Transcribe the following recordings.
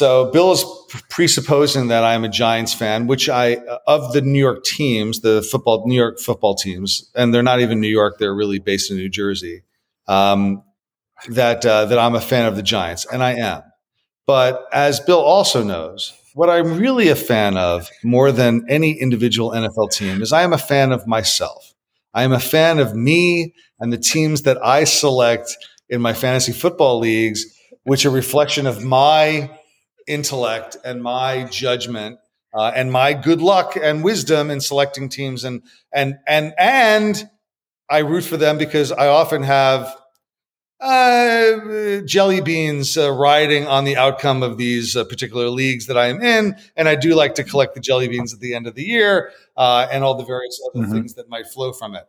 so Bill is presupposing that I'm a Giants fan, which I of the New York teams, the football New York football teams, and they're not even New York; they're really based in New Jersey. Um, that uh, that I'm a fan of the Giants, and I am. But as Bill also knows, what I'm really a fan of more than any individual NFL team is I am a fan of myself. I am a fan of me and the teams that I select in my fantasy football leagues, which are reflection of my intellect and my judgment uh, and my good luck and wisdom in selecting teams and and and and I root for them because I often have uh, jelly beans uh, riding on the outcome of these uh, particular leagues that I am in, and I do like to collect the jelly beans at the end of the year uh, and all the various other mm-hmm. things that might flow from it.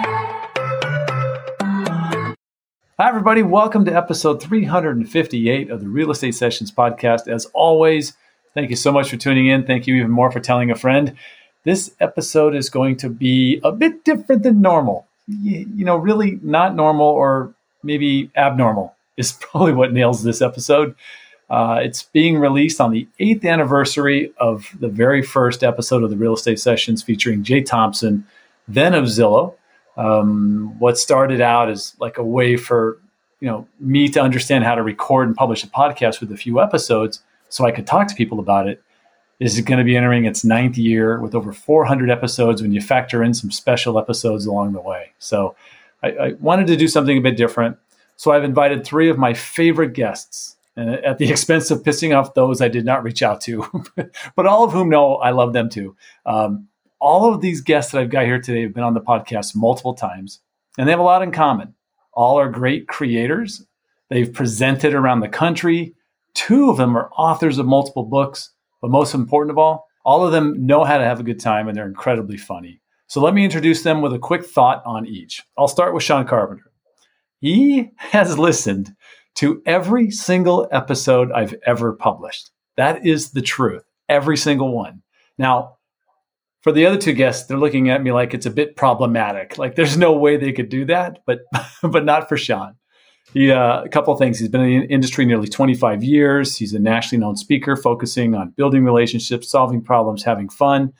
Hi, everybody. Welcome to episode 358 of the Real Estate Sessions podcast. As always, thank you so much for tuning in. Thank you even more for telling a friend. This episode is going to be a bit different than normal. You, know, really not normal or maybe abnormal is probably what nails this episode. Uh, it's being released on the eighth anniversary of the very first episode of the Real Estate Sessions featuring Jay Thompson, then of Zillow um, what started out as like a way for you know me to understand how to record and publish a podcast with a few episodes so i could talk to people about it is going to be entering its ninth year with over 400 episodes when you factor in some special episodes along the way. So I, I wanted to do something a bit different. So i've invited three of my favorite guests and at the expense of pissing off those i did not reach out to but all of whom know i love them too. Um, all of these guests that I've got here today have been on the podcast multiple times, and they have a lot in common. All are great creators. They've presented around the country. Two of them are authors of multiple books, but most important of all, all of them know how to have a good time and they're incredibly funny. So let me introduce them with a quick thought on each. I'll start with Sean Carpenter. He has listened to every single episode I've ever published. That is the truth, every single one. Now, for the other two guests, they're looking at me like it's a bit problematic. Like there's no way they could do that, but but not for Sean. He, uh, a couple of things. He's been in the industry nearly 25 years. He's a nationally known speaker focusing on building relationships, solving problems, having fun.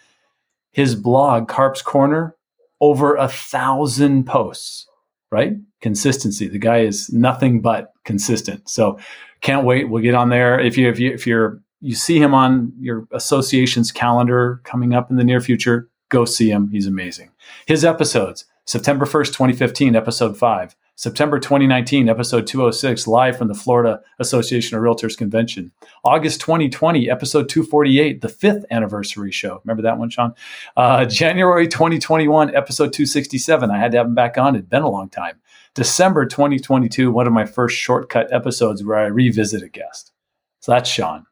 His blog, Carp's Corner, over a thousand posts, right? Consistency. The guy is nothing but consistent. So can't wait. We'll get on there. If you if you if you're you see him on your association's calendar coming up in the near future, go see him. He's amazing. His episodes September 1st, 2015, episode 5. September 2019, episode 206, live from the Florida Association of Realtors Convention. August 2020, episode 248, the fifth anniversary show. Remember that one, Sean? Uh, January 2021, episode 267. I had to have him back on. It'd been a long time. December 2022, one of my first shortcut episodes where I revisit a guest. So that's Sean.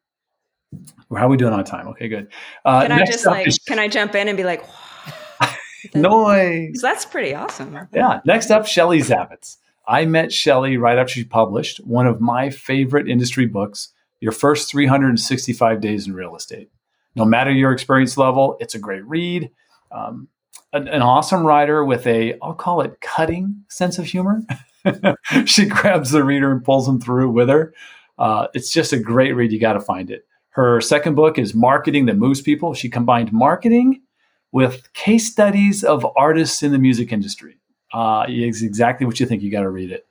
How are we doing on time? Okay, good. Uh, can I just like, is- can I jump in and be like, noise? That's pretty awesome. Yeah. Next up, Shelley Zavitz. I met Shelley right after she published one of my favorite industry books, Your First 365 Days in Real Estate. No matter your experience level, it's a great read. Um, an, an, awesome writer with a, I'll call it cutting sense of humor. she grabs the reader and pulls them through with her. Uh, it's just a great read. You got to find it. Her second book is Marketing That Moves People. She combined marketing with case studies of artists in the music industry. Uh, it's exactly what you think. You got to read it.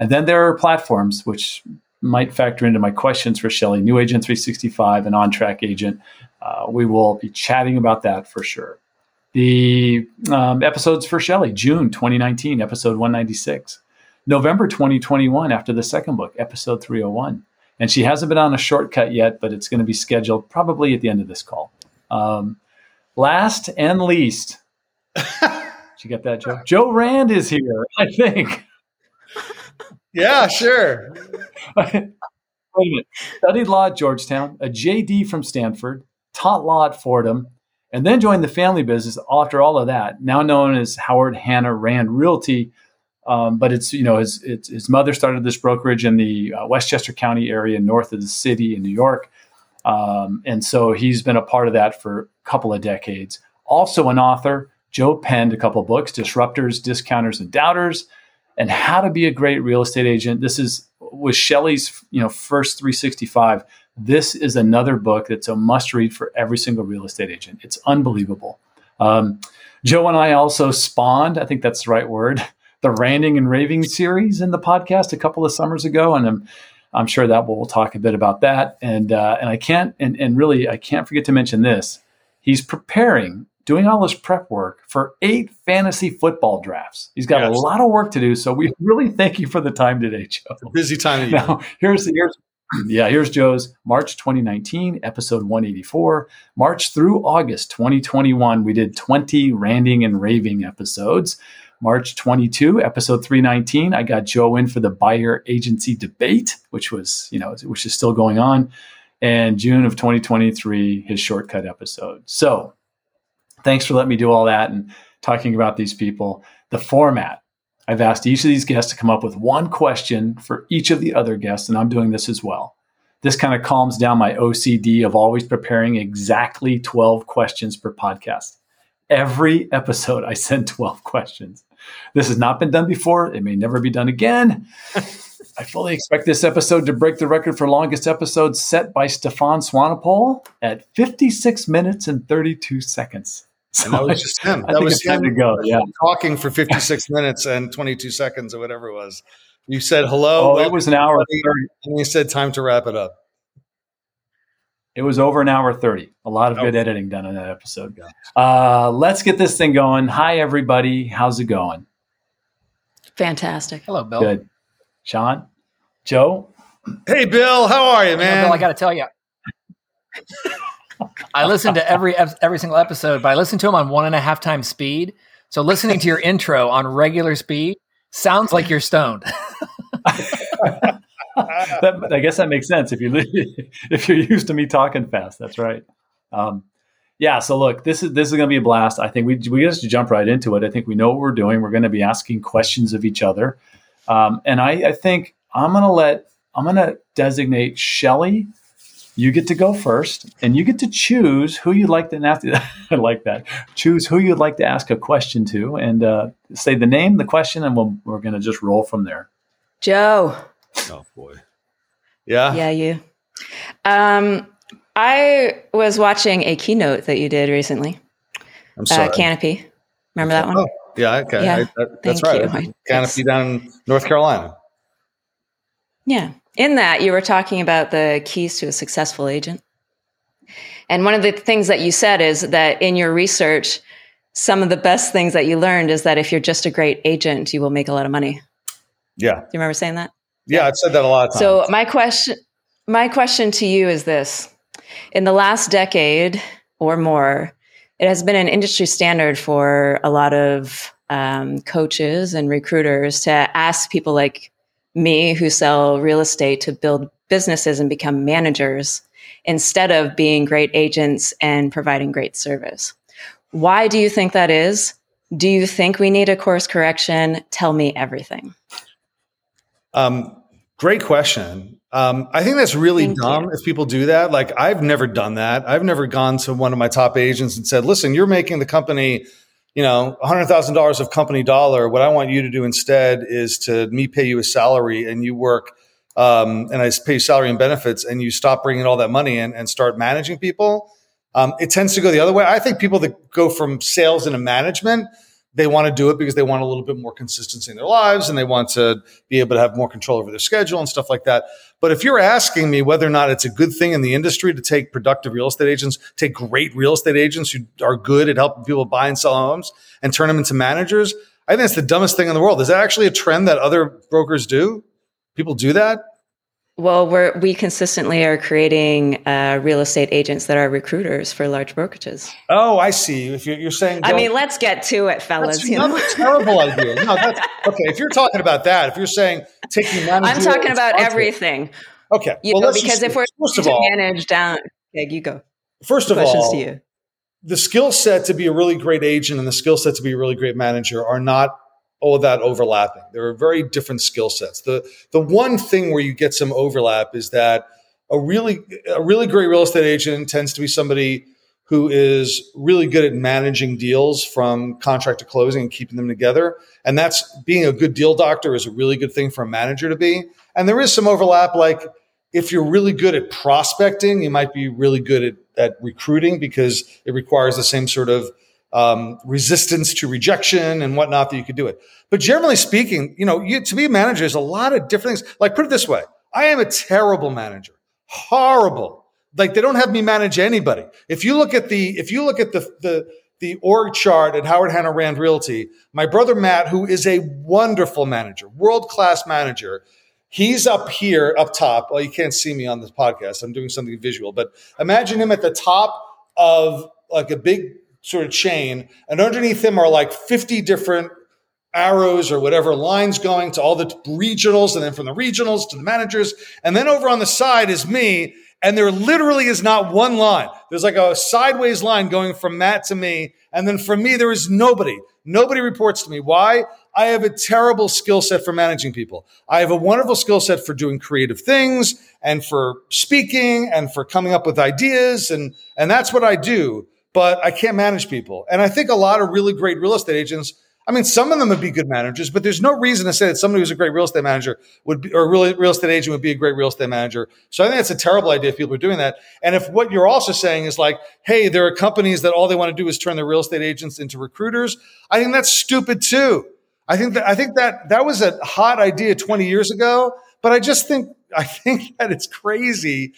And then there are platforms which might factor into my questions for Shelley New Agent 365 and On Track Agent. Uh, we will be chatting about that for sure. The um, episodes for Shelley, June 2019, episode 196. November 2021, after the second book, episode 301 and she hasn't been on a shortcut yet, but it's going to be scheduled probably at the end of this call. Um, last and least, did you get that, Joe? Joe Rand is here, I think. Yeah, sure. Wait a minute. Studied law at Georgetown, a JD from Stanford, taught law at Fordham, and then joined the family business after all of that, now known as Howard Hanna Rand Realty. Um, but it's you know his, it's, his mother started this brokerage in the uh, Westchester County area north of the city in New York, um, and so he's been a part of that for a couple of decades. Also an author, Joe penned a couple books, Disruptors, Discounters, and Doubters, and How to Be a Great Real Estate Agent. This is was Shelley's you know first 365 this is another book that's a must read for every single real estate agent. It's unbelievable. Um, Joe and I also spawned, I think that's the right word, the Ranting and Raving series in the podcast a couple of summers ago. And I'm, I'm sure that we'll, we'll talk a bit about that. And, uh, and I can't, and, and really, I can't forget to mention this. He's preparing, doing all this prep work for eight fantasy football drafts. He's got yes. a lot of work to do. So we really thank you for the time today, Joe. busy time. Now, here's, the here's, yeah, here's Joe's March 2019, episode 184. March through August 2021, we did 20 ranting and raving episodes. March 22, episode 319, I got Joe in for the buyer agency debate, which was, you know, which is still going on. And June of 2023, his shortcut episode. So thanks for letting me do all that and talking about these people. The format, I've asked each of these guests to come up with one question for each of the other guests, and I'm doing this as well. This kind of calms down my OCD of always preparing exactly 12 questions per podcast. Every episode, I send 12 questions. This has not been done before. It may never be done again. I fully expect this episode to break the record for longest episode set by Stefan Swanepoel at 56 minutes and 32 seconds. So and that was just him. that was time to go. Yeah, talking for 56 minutes and 22 seconds or whatever it was. You said hello. Oh, it was an hour and you said time to wrap it up. It was over an hour 30. A lot of good editing done in that episode. Uh, let's get this thing going. Hi, everybody. How's it going? Fantastic. Hello, Bill. Good. Sean? Joe? Hey, Bill. How are you, man? Bill, I got to tell you. I listen to every every single episode, but I listen to them on one and a half times speed. So listening to your intro on regular speed sounds like you're stoned. that, I guess that makes sense if you if you're used to me talking fast. That's right. Um, yeah. So look, this is this is going to be a blast. I think we we just jump right into it. I think we know what we're doing. We're going to be asking questions of each other, um, and I, I think I'm going to let I'm going to designate Shelley you get to go first and you get to choose who you'd like to ask. I like that. Choose who you'd like to ask a question to and uh, say the name, the question, and we'll, we're going to just roll from there. Joe. Oh, boy. Yeah. Yeah, you. Um, I was watching a keynote that you did recently. I'm sorry. Uh, Canopy. Remember that one? Oh, yeah. Okay. Yeah, I, that, that's right. Canopy down in North Carolina. Yeah. In that, you were talking about the keys to a successful agent. And one of the things that you said is that in your research, some of the best things that you learned is that if you're just a great agent, you will make a lot of money. Yeah. Do you remember saying that? Yeah, I've said that a lot of times. So my question my question to you is this. In the last decade or more, it has been an industry standard for a lot of um, coaches and recruiters to ask people like me who sell real estate to build businesses and become managers instead of being great agents and providing great service. Why do you think that is? Do you think we need a course correction? Tell me everything. Um, great question. Um, I think that's really Thank dumb you. if people do that. Like, I've never done that. I've never gone to one of my top agents and said, listen, you're making the company you know, $100,000 of company dollar. What I want you to do instead is to me pay you a salary and you work, um, and I pay you salary and benefits and you stop bringing all that money in and start managing people. Um, it tends to go the other way. I think people that go from sales into management, they want to do it because they want a little bit more consistency in their lives and they want to be able to have more control over their schedule and stuff like that. But if you're asking me whether or not it's a good thing in the industry to take productive real estate agents, take great real estate agents who are good at helping people buy and sell homes and turn them into managers, I think it's the dumbest thing in the world. Is that actually a trend that other brokers do? People do that? Well, we're, we consistently are creating uh, real estate agents that are recruiters for large brokerages. Oh, I see. If you're, you're saying, I mean, let's get to it, fellas. That's a terrible idea. No, that's okay. If you're talking about that, if you're saying taking I'm talking about everything. Okay, you well, know, because if we're first of all manage down, okay, you go. First of Questions all, to you. the skill set to be a really great agent and the skill set to be a really great manager are not all that overlapping. There are very different skill sets. The the one thing where you get some overlap is that a really a really great real estate agent tends to be somebody who is really good at managing deals from contract to closing and keeping them together. And that's being a good deal doctor is a really good thing for a manager to be. And there is some overlap. Like if you're really good at prospecting, you might be really good at, at recruiting because it requires the same sort of um, resistance to rejection and whatnot that you could do it. But generally speaking, you know, you, to be a manager, there's a lot of different things. Like put it this way. I am a terrible manager, horrible like they don't have me manage anybody. If you look at the if you look at the the the org chart at Howard Hanna Rand Realty, my brother Matt, who is a wonderful manager, world class manager, he's up here up top. Well, you can't see me on this podcast. I'm doing something visual, but imagine him at the top of like a big sort of chain, and underneath him are like 50 different arrows or whatever lines going to all the regionals, and then from the regionals to the managers, and then over on the side is me and there literally is not one line. There's like a sideways line going from Matt to me. And then from me, there is nobody. Nobody reports to me. Why? I have a terrible skill set for managing people. I have a wonderful skill set for doing creative things and for speaking and for coming up with ideas. And, and that's what I do. But I can't manage people. And I think a lot of really great real estate agents I mean, some of them would be good managers, but there's no reason to say that somebody who's a great real estate manager would be, or real, real estate agent would be a great real estate manager. So I think that's a terrible idea if people are doing that. And if what you're also saying is like, hey, there are companies that all they want to do is turn their real estate agents into recruiters, I think that's stupid too. I think that I think that that was a hot idea 20 years ago, but I just think I think that it's crazy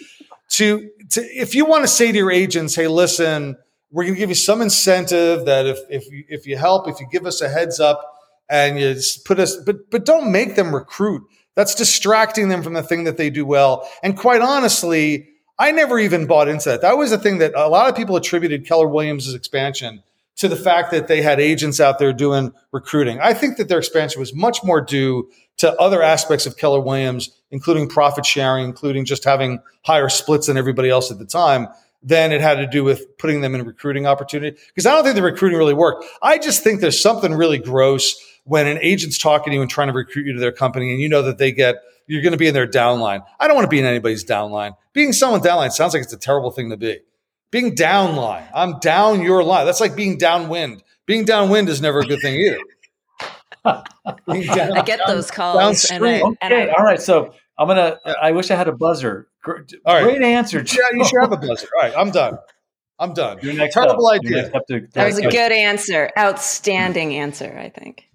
to to if you want to say to your agents, hey, listen we're going to give you some incentive that if if you, if you help, if you give us a heads up and you put us, but but don't make them recruit. That's distracting them from the thing that they do well. And quite honestly, I never even bought into that. That was the thing that a lot of people attributed Keller Williams' expansion to the fact that they had agents out there doing recruiting. I think that their expansion was much more due to other aspects of Keller Williams, including profit sharing, including just having higher splits than everybody else at the time than it had to do with putting them in a recruiting opportunity. Because I don't think the recruiting really worked. I just think there's something really gross when an agent's talking to you and trying to recruit you to their company and you know that they get, you're going to be in their downline. I don't want to be in anybody's downline. Being someone downline sounds like it's a terrible thing to be. Being downline, I'm down your line. That's like being downwind. Being downwind is never a good thing either. down, I get those calls. Downstream. And I, okay, and I, all right. So I'm gonna. I wish I had a buzzer. Great, All right. great answer. Yeah, you should have a buzzer. All right, I'm done. I'm done. Terrible up. idea. To, that was a good answer. Outstanding answer, I think.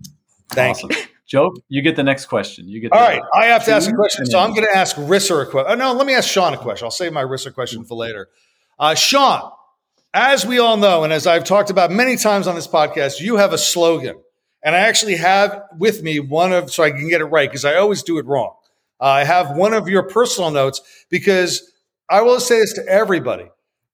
Thank awesome. you. Joe, you get the next question. You get. All right, I have to ask a question, so I'm going to ask Risser a question. Oh, no, let me ask Sean a question. I'll save my Risser question for later. Uh, Sean, as we all know, and as I've talked about many times on this podcast, you have a slogan, and I actually have with me one of so I can get it right because I always do it wrong. I have one of your personal notes because I will say this to everybody.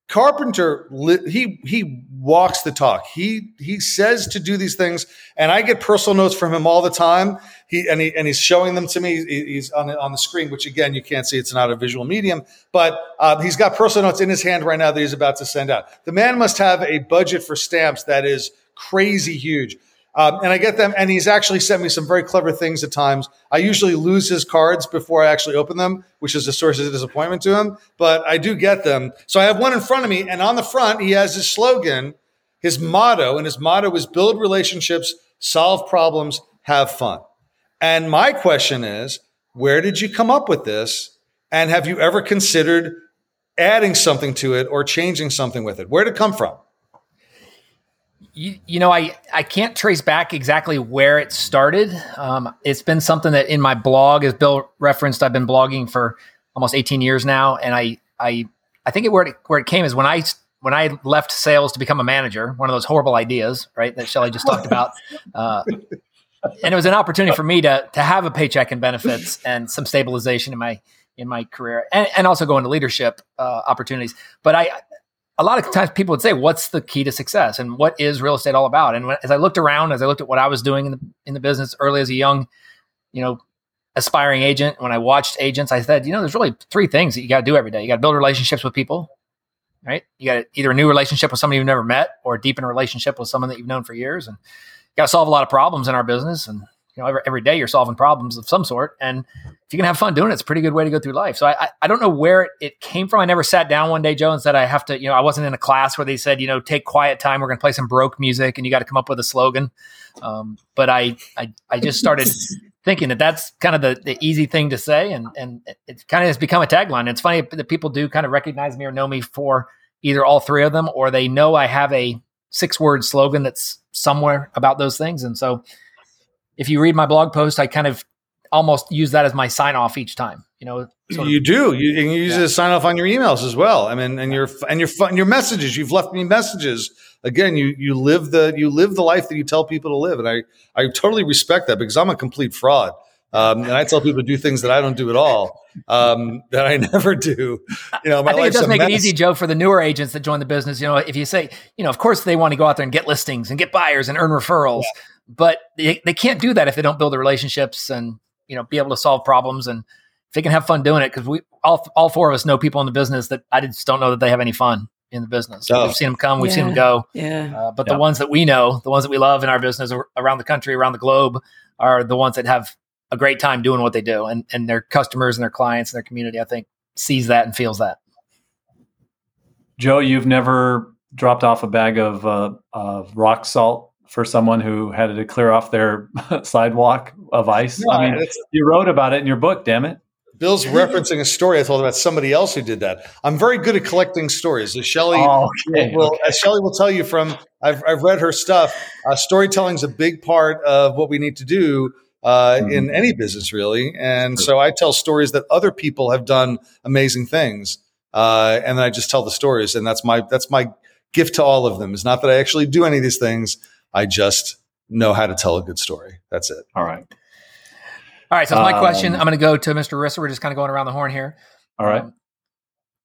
Carpenter, he he walks the talk. He he says to do these things, and I get personal notes from him all the time. He and he and he's showing them to me. He's on the, on the screen, which again you can't see. It's not a visual medium, but uh, he's got personal notes in his hand right now that he's about to send out. The man must have a budget for stamps that is crazy huge. Um, and I get them, and he's actually sent me some very clever things at times. I usually lose his cards before I actually open them, which is a source of disappointment to him, but I do get them. So I have one in front of me, and on the front, he has his slogan, his motto, and his motto is build relationships, solve problems, have fun. And my question is, where did you come up with this? And have you ever considered adding something to it or changing something with it? Where did it come from? You, you know, I, I can't trace back exactly where it started. Um, it's been something that in my blog, as Bill referenced, I've been blogging for almost 18 years now. And I, I, I think it, where, it, where it came is when I, when I left sales to become a manager, one of those horrible ideas, right, that Shelley just talked about. Uh, and it was an opportunity for me to, to have a paycheck and benefits and some stabilization in my, in my career and, and also go into leadership uh, opportunities. But I, a lot of times people would say, "What's the key to success?" and what is real estate all about? And when, as I looked around, as I looked at what I was doing in the in the business early as a young, you know, aspiring agent, when I watched agents, I said, you know, there's really three things that you got to do every day. You got to build relationships with people, right? You got either a new relationship with somebody you've never met or deepen a relationship with someone that you've known for years. And you got to solve a lot of problems in our business. And, you know, every, every day you're solving problems of some sort. And if you can have fun doing it, it's a pretty good way to go through life. So I, I don't know where it, it came from. I never sat down one day, Joe, and said, I have to, you know, I wasn't in a class where they said, you know, take quiet time. We're going to play some broke music and you got to come up with a slogan. Um, but I, I, I just started thinking that that's kind of the, the easy thing to say. And, and it kind of has become a tagline. It's funny that people do kind of recognize me or know me for either all three of them, or they know I have a six word slogan that's somewhere about those things. And so if you read my blog post, I kind of almost use that as my sign off each time. You know, sort of, you do. You, you use yeah. it to sign off on your emails as well. I mean, and your and your and your messages. You've left me messages. Again, you you live the you live the life that you tell people to live, and I I totally respect that because I'm a complete fraud. Um, and I tell people to do things that I don't do at all, um, that I never do. You know, I think it does make mess. it easy, Joe, for the newer agents that join the business. You know, if you say, you know, of course they want to go out there and get listings and get buyers and earn referrals, yeah. But they, they can't do that if they don't build the relationships and you know be able to solve problems and if they can have fun doing it because we all all four of us know people in the business that I just don't know that they have any fun in the business. Oh. We've seen them come, we've yeah. seen them go. Yeah. Uh, but yeah. the ones that we know, the ones that we love in our business around the country, around the globe, are the ones that have a great time doing what they do, and and their customers and their clients and their community, I think, sees that and feels that. Joe, you've never dropped off a bag of uh, of rock salt for someone who had to clear off their sidewalk of ice. No, I mean, you wrote about it in your book. Damn it. Bill's referencing a story I told about somebody else who did that. I'm very good at collecting stories. As Shelley oh, okay, will, okay. as Shelley will tell you from, I've, I've read her stuff. Uh, storytelling is a big part of what we need to do uh, mm-hmm. in any business, really. And so I tell stories that other people have done amazing things, uh, and then I just tell the stories, and that's my that's my gift to all of them. Is not that I actually do any of these things. I just know how to tell a good story. That's it. All right. All right. So my um, question. I'm going to go to Mr. Risser. We're just kind of going around the horn here. All right. Um,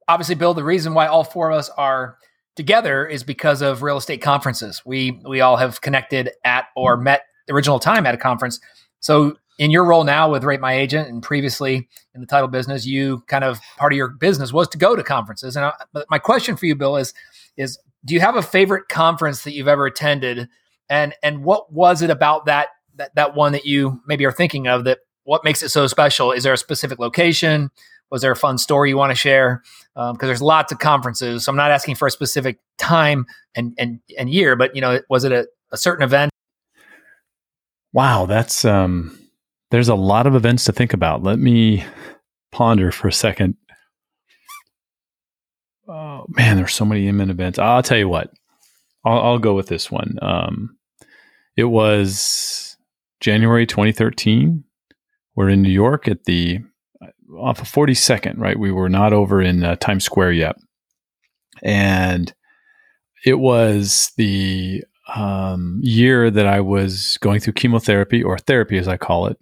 obviously, Bill, the reason why all four of us are together is because of real estate conferences. We we all have connected at or met the original time at a conference. So in your role now with Rate My Agent and previously in the title business, you kind of part of your business was to go to conferences. And I, my question for you, Bill, is is do you have a favorite conference that you've ever attended, and and what was it about that that that one that you maybe are thinking of that what makes it so special? Is there a specific location? Was there a fun story you want to share? Because um, there's lots of conferences, so I'm not asking for a specific time and and and year, but you know, was it a, a certain event Wow, that's um there's a lot of events to think about. Let me ponder for a second. Oh man, there's so many Inman events. I'll tell you what. I'll, I'll go with this one. Um, it was January 2013. We're in New York at the off of 42nd, right? We were not over in uh, Times Square yet, and it was the um, year that I was going through chemotherapy or therapy, as I call it,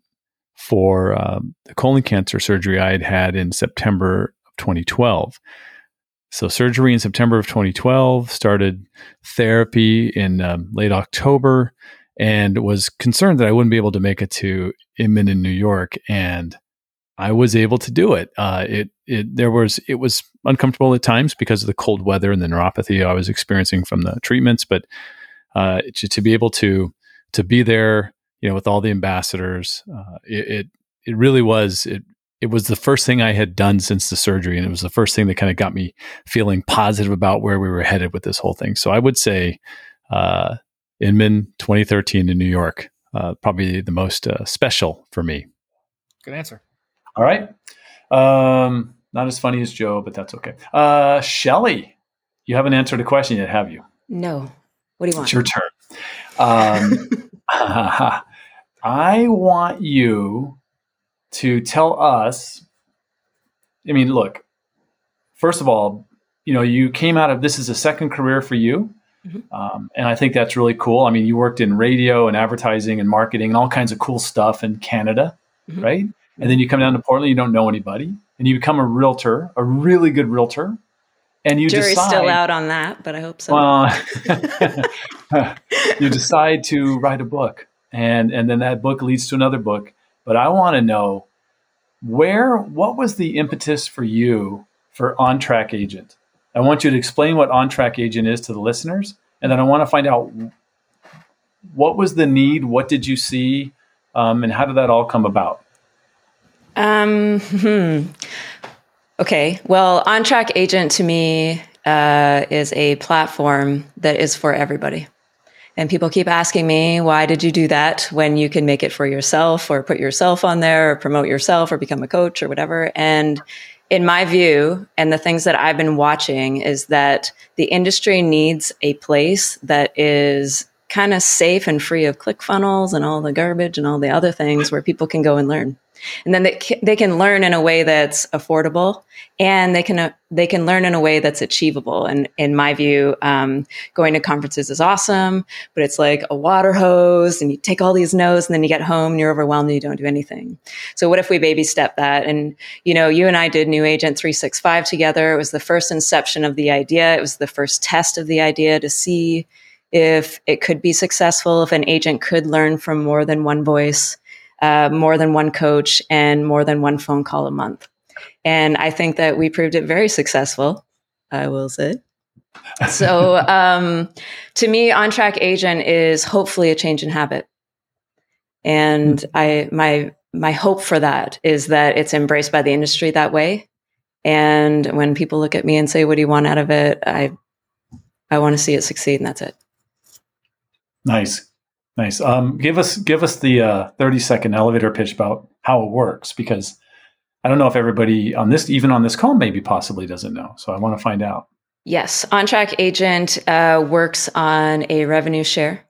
for um, the colon cancer surgery I had had in September of 2012. So, surgery in September of 2012, started therapy in um, late October, and was concerned that I wouldn't be able to make it to Inman in New York. And I was able to do it. Uh, it it there was it was uncomfortable at times because of the cold weather and the neuropathy I was experiencing from the treatments, but uh, to, to, be able to to be there, you know, with all the ambassadors, uh, it, it, it really was it it was the first thing I had done since the surgery, and it was the first thing that kind of got me feeling positive about where we were headed with this whole thing. So I would say, uh, Inman 2013 in New York, uh, probably the most uh, special for me. Good answer. All right. Um, not as funny as Joe, but that's okay. Uh, Shelley, you haven't answered a question yet, have you? No. What do you want? It's your turn. Um, I want you to tell us. I mean, look, first of all, you know, you came out of this is a second career for you. Mm-hmm. Um, and I think that's really cool. I mean, you worked in radio and advertising and marketing and all kinds of cool stuff in Canada, mm-hmm. right? And then you come down to Portland, you don't know anybody, and you become a realtor, a really good realtor and you jury's decide, still out on that, but I hope so. Well, you decide to write a book, and and then that book leads to another book. But I want to know where what was the impetus for you for on track agent? I want you to explain what on track agent is to the listeners. And then I want to find out what was the need, what did you see, um, and how did that all come about? Um, hmm. Okay. Well, on track agent to me uh, is a platform that is for everybody. And people keep asking me, why did you do that when you can make it for yourself or put yourself on there or promote yourself or become a coach or whatever? And in my view, and the things that I've been watching is that the industry needs a place that is kind of safe and free of click funnels and all the garbage and all the other things where people can go and learn. And then they can, they can learn in a way that's affordable and they can uh, they can learn in a way that's achievable. And in my view um, going to conferences is awesome but it's like a water hose and you take all these notes and then you get home and you're overwhelmed and you don't do anything. So what if we baby step that? And you know you and i did new agent 365 together. It was the first inception of the idea. It was the first test of the idea to see if it could be successful if an agent could learn from more than one voice uh, more than one coach and more than one phone call a month. And I think that we proved it very successful, I will say. so um, to me, on track agent is hopefully a change in habit. And I my my hope for that is that it's embraced by the industry that way. And when people look at me and say, "What do you want out of it?" I I want to see it succeed, and that's it. Nice. Nice. Um, give us give us the uh, thirty second elevator pitch about how it works because I don't know if everybody on this even on this call maybe possibly doesn't know. So I want to find out. Yes, on track agent uh, works on a revenue share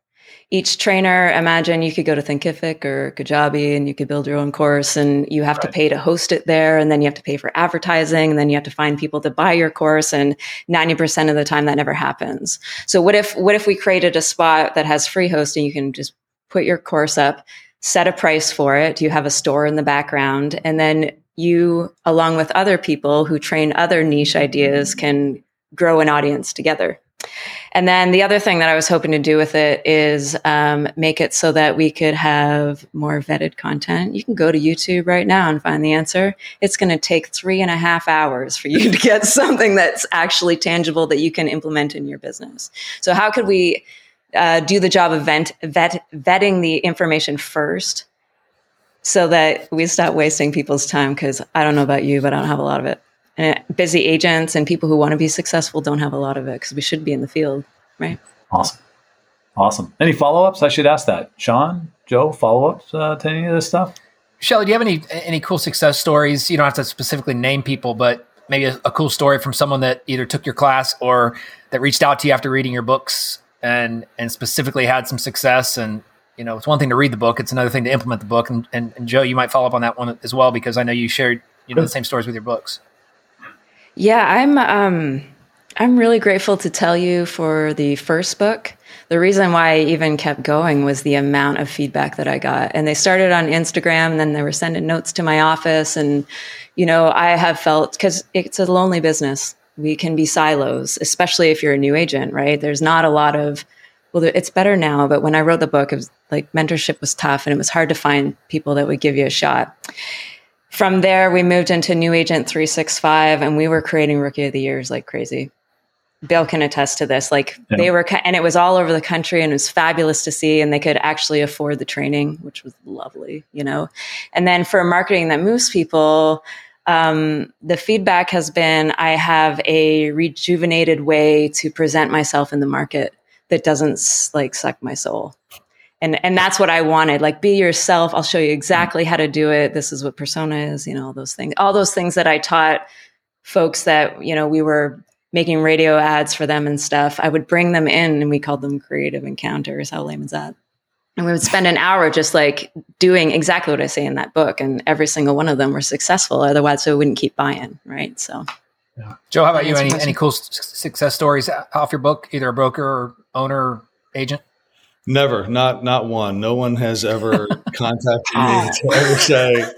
each trainer, imagine you could go to Thinkific or Kajabi and you could build your own course and you have right. to pay to host it there. And then you have to pay for advertising and then you have to find people to buy your course. And 90% of the time that never happens. So what if, what if we created a spot that has free hosting? You can just put your course up, set a price for it. You have a store in the background and then you, along with other people who train other niche ideas can grow an audience together. And then the other thing that I was hoping to do with it is um, make it so that we could have more vetted content. You can go to YouTube right now and find the answer. It's going to take three and a half hours for you to get something that's actually tangible that you can implement in your business. So, how could we uh, do the job of vet, vet, vetting the information first so that we stop wasting people's time? Because I don't know about you, but I don't have a lot of it and busy agents and people who want to be successful don't have a lot of it because we should be in the field, right? Awesome. Awesome. Any follow ups? I should ask that. Sean, Joe, follow ups uh, to any of this stuff? Shelley, do you have any any cool success stories? You don't have to specifically name people, but maybe a, a, cool story from someone that either took your class or that reached out to you after reading your books and and specifically had some success. And you know, it's one thing to read the book; it's another thing to implement the book. And, and, and Joe, you might follow up on that one as well because I know you shared you know the same stories with your books. Yeah, I'm um I'm really grateful to tell you for the first book. The reason why I even kept going was the amount of feedback that I got. And they started on Instagram and then they were sending notes to my office and you know, I have felt cuz it's a lonely business. We can be silos, especially if you're a new agent, right? There's not a lot of well, it's better now, but when I wrote the book, it was like mentorship was tough and it was hard to find people that would give you a shot from there, we moved into New Agent 365 and we were creating Rookie of the Years like crazy. Bill can attest to this. Like yeah. they were, and it was all over the country and it was fabulous to see. And they could actually afford the training, which was lovely, you know? And then for marketing that moves people, um, the feedback has been I have a rejuvenated way to present myself in the market that doesn't like suck my soul and and that's what I wanted. Like, be yourself. I'll show you exactly how to do it. This is what persona is. You know, all those things. All those things that I taught folks that you know we were making radio ads for them and stuff. I would bring them in, and we called them creative encounters. How lame is that? And we would spend an hour just like doing exactly what I say in that book, and every single one of them were successful. Otherwise, I wouldn't keep buying. Right. So. Yeah. Joe, how about you? Any any cool success stories off your book? Either a broker or owner, agent. Never, not not one. No one has ever contacted me ah. to ever say.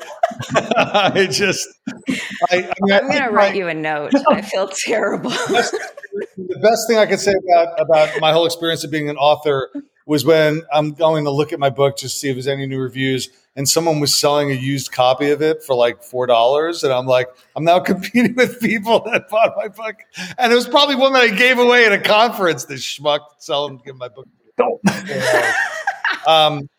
I just. I, I, I'm going to write you a note. I feel terrible. the best thing I can say about about my whole experience of being an author was when I'm going to look at my book to see if there's any new reviews, and someone was selling a used copy of it for like four dollars, and I'm like, I'm now competing with people that bought my book, and it was probably one that I gave away at a conference. This schmuck selling give my book. Um,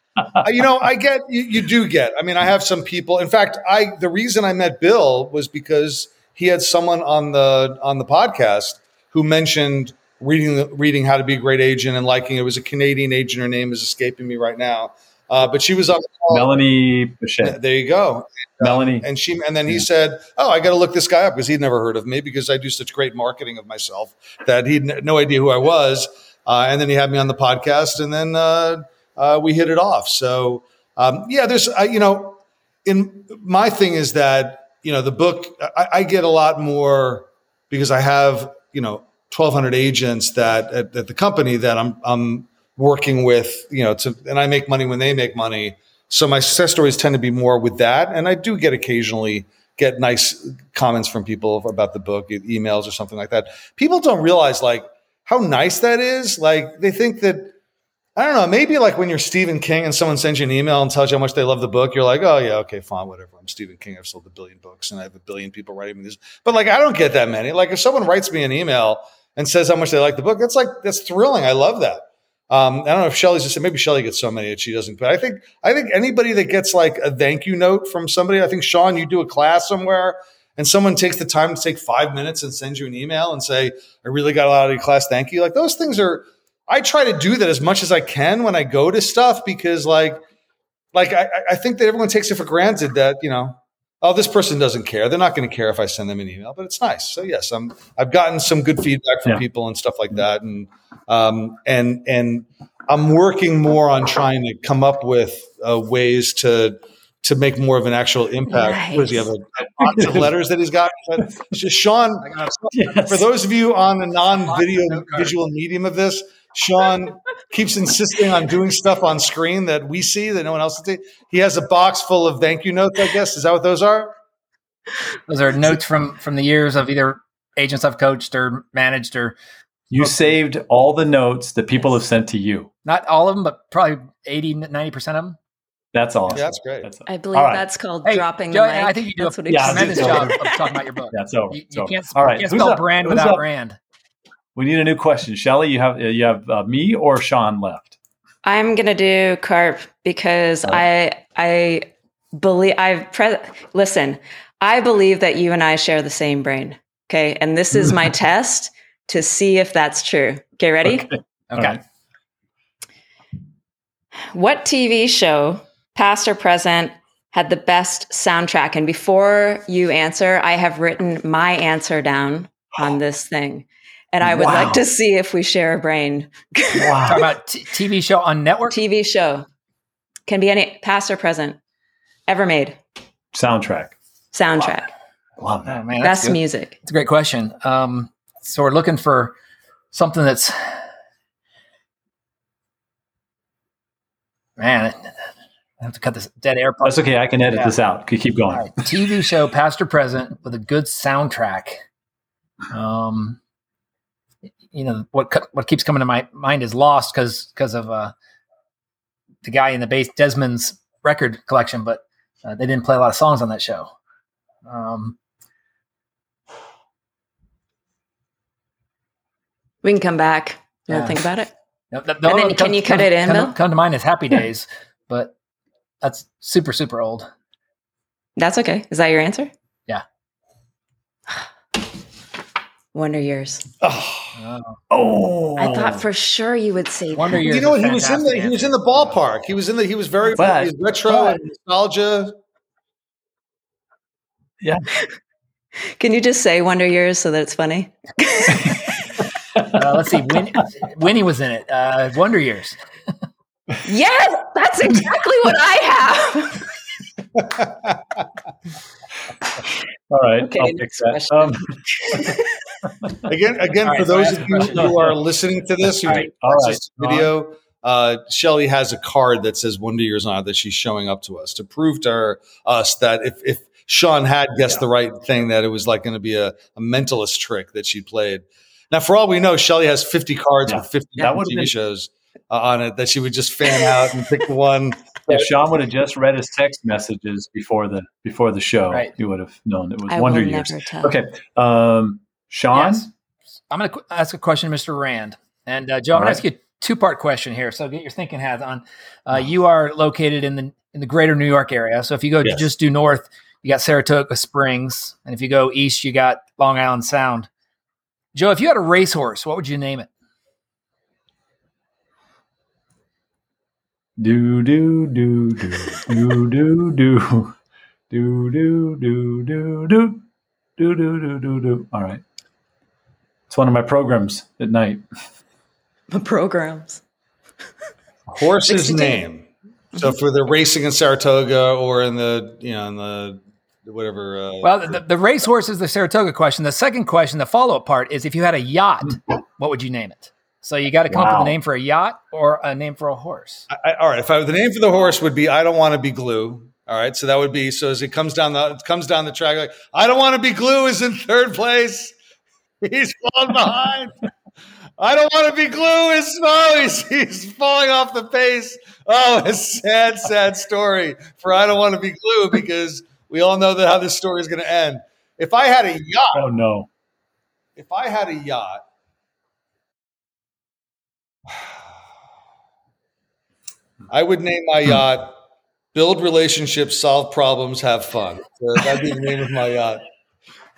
you know, I get you, you do get. I mean, I have some people. In fact, I the reason I met Bill was because he had someone on the on the podcast who mentioned reading the, reading how to be a great agent and liking it. was a Canadian agent. Her name is escaping me right now. Uh, but she was on Melanie Bichette. There you go, Melanie. and she and then he said, "Oh, I got to look this guy up because he'd never heard of me because I do such great marketing of myself that he had no idea who I was." Uh, and then he had me on the podcast, and then uh, uh, we hit it off. So um, yeah, there's you know, in my thing is that you know the book I, I, get a lot more because I have you know 1,200 agents that at, at, the company that I'm I'm working with you know to and I make money when they make money. So my success stories tend to be more with that, and I do get occasionally get nice comments from people about the book, emails or something like that. People don't realize like how nice that is. Like they think that I don't know. Maybe like when you're Stephen King and someone sends you an email and tells you how much they love the book, you're like, oh yeah, okay, fine, whatever. I'm Stephen King. I've sold a billion books and I have a billion people writing me this. But like, I don't get that many. Like, if someone writes me an email and says how much they like the book, that's like that's thrilling. I love that. Um, I don't know if Shelley's just maybe Shelley gets so many that she doesn't. But I think I think anybody that gets like a thank you note from somebody, I think Sean, you do a class somewhere and someone takes the time to take five minutes and sends you an email and say, I really got a lot of your class. Thank you. Like those things are I try to do that as much as I can when I go to stuff because like like I, I think that everyone takes it for granted that, you know, oh, this person doesn't care. They're not going to care if I send them an email, but it's nice. So yes, I'm I've gotten some good feedback from yeah. people and stuff like that. And um and and I'm working more on trying to come up with uh, ways to to make more of an actual impact. Nice. Does he have a, a box of letters that he's got? Just Sean, yes. for those of you on the non-video visual medium of this, Sean keeps insisting on doing stuff on screen that we see that no one else sees. He has a box full of thank you notes. I guess is that what those are? Those are notes from from the years of either agents I've coached or managed or. You saved all the notes that people have sent to you. Not all of them, but probably 80, 90% of them. That's awesome. Yeah, that's great. That's I believe right. that's called hey, dropping Joe, the mic. I think you do that's a tremendous job of talking about your book. Yeah, so, you, you can't, all right. you can't spell brand Who's without up? brand. We need a new question. Shelley, you have you have uh, me or Sean left? I'm gonna do Carp because oh. I I believe I've pre- listen. I believe that you and I share the same brain. Okay, and this is my test to see if that's true. Okay, ready? Okay. okay. Right. What TV show, past or present, had the best soundtrack? And before you answer, I have written my answer down on this thing and I would wow. like to see if we share a brain. wow. Talk about t- TV show on network. TV show can be any past or present, ever made. Soundtrack. Soundtrack. Wow. Love that oh, man. Best good. music. It's a great question. Um, so we're looking for something that's man. I have to cut this dead air. Part. That's okay. I can edit yeah. this out. Keep going. Right. TV show, past or present, with a good soundtrack. Um, you know what what keeps coming to my mind is Lost because because of uh, the guy in the base Desmond's record collection, but uh, they didn't play a lot of songs on that show. Um, we can come back. You yeah. think about it. No, no, and then, can you cut come, it in? Come, come to mind is Happy Days, but that's super super old. That's okay. Is that your answer? Yeah. Wonder Years. Oh. oh. I thought for sure you would say Wonder that. Years. You know, what? he was in the he was in the ballpark. He was in the he was very but, he was retro but, and nostalgia. Yeah. Can you just say Wonder Years so that it's funny? uh, let's see. Win- Winnie was in it. Uh, Wonder Years. yes, that's exactly what I have. All right, okay, I'll fix that. Um, again, again, right, for those of you who are listening to this, who all right, all right. video, uh, Shelley has a card that says Wonder Years on it that she's showing up to us to prove to her, us that if, if Sean had guessed yeah. the right thing, that it was like going to be a, a, mentalist trick that she played. Now, for all we know, Shelley has 50 cards yeah. with 50 TV been, shows. On it that she would just fan out and pick the one. If Sean would have just read his text messages before the before the show, Right. he would have known it was I Wonder will Years. Okay, um, Sean. Yes. I'm going to ask a question, to Mr. Rand. And uh, Joe, I'm All going to ask you a two part question here. So get your thinking hat on. Uh, you are located in the in the greater New York area. So if you go Yes. just due north, you got Saratoga Springs. And if you go east, you got Long Island Sound. Joe, if you had a racehorse, what would you name it? Do do do do do do do do do do do do do do do do do. All right, it's one of my programs at night. The programs. Horse's name. So for the racing in Saratoga or in the you know in the whatever. Uh, Well, the, the racehorse is the Saratoga question. The second question, the follow up part, is if you had a yacht, what would you name it? So you got to come up with a name for a yacht or a name for a horse. I, I- all right. If I, the name for the horse would be I don't want to be glue. All right. So that would be so as it comes down the it comes down the track like I don't want to be glue is in third place. He's falling behind. I don't want to be glue is oh he's, he's falling off the pace. Oh, a sad, sad story for I don't want to be glue because we all know that how this story is going to end. If I had a yacht, Oh no! if I had a yacht, I would name my yacht "Build Relationships, Solve Problems, Have Fun." So that'd be the name of my yacht.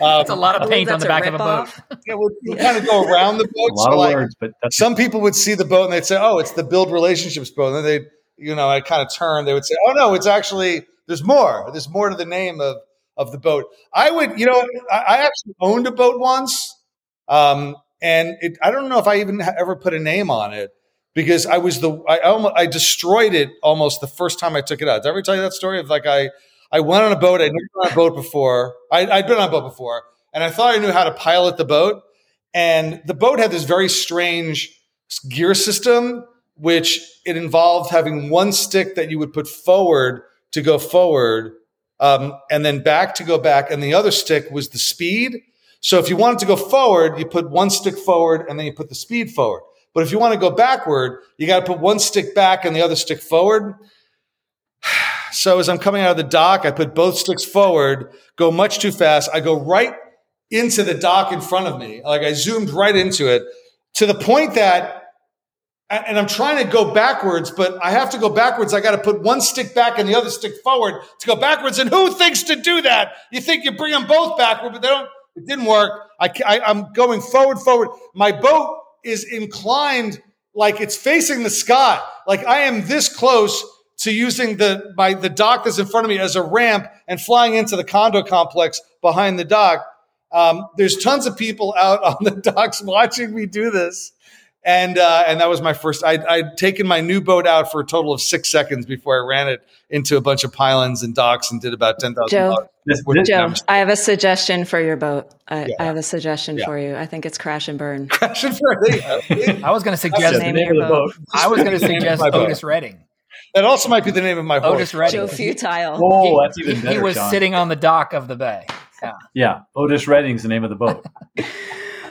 Um, It's a lot of paint on that's the a back of a boat. ripoff. yeah, we we kind of go around the boat. A lot so of like, words, but that's some people would see the boat and they'd say, "Oh, it's the Build Relationships boat." And then they, you know, I kind of turn. They would say, "Oh no, it's actually there's more. There's more to the name of of the boat." I would, you know, I, I actually owned a boat once, um, and it, I don't know if I even ha- ever put a name on it because I was the I almost I destroyed it almost the first time I took it out. Did I ever tell you that story of like I I went on a boat. I'd never been on a boat before. I, I'd been on a boat before, and I thought I knew how to pilot the boat. And the boat had this very strange gear system, which it involved having one stick that you would put forward to go forward, um, and then back to go back, and the other stick was the speed. So if you wanted to go forward, you put one stick forward, and then you put the speed forward. But if you want to go backward, you got to put one stick back and the other stick forward. So as I'm coming out of the dock, I put both sticks forward, go much too fast. I go right into the dock in front of me. Like I zoomed right into it to the point that, and I'm trying to go backwards, but I have to go backwards. I got to put one stick back and the other stick forward to go backwards. And who thinks to do that? You think you bring them both backward, but they don't. It didn't work. I, I, I'm going forward, forward. My boat is inclined like it's facing the sky. Like I am this close to using the my the dock that's in front of me as a ramp and flying into the condo complex behind the dock. Um, there's tons of people out on the docks watching me do this, and uh, and that was my first. I'd, I'd taken my new boat out for a total of six seconds before I ran it into a bunch of pylons and docks and did about ten thousand Joe. This, this- Joe, I have a suggestion for your boat. I, Yeah. I have a suggestion Yeah. for you. I think it's crash and burn. Crash and burn. I was going to suggest. the name name of of the your boat. I was going to the name of suggest my boat. Otis Redding. That also might be the name of my horse. Otis Redding. Joe Futile. Oh, He- that's even better. he was Sean. sitting on the dock of the bay. Yeah. Yeah, Otis Redding's the name of the boat.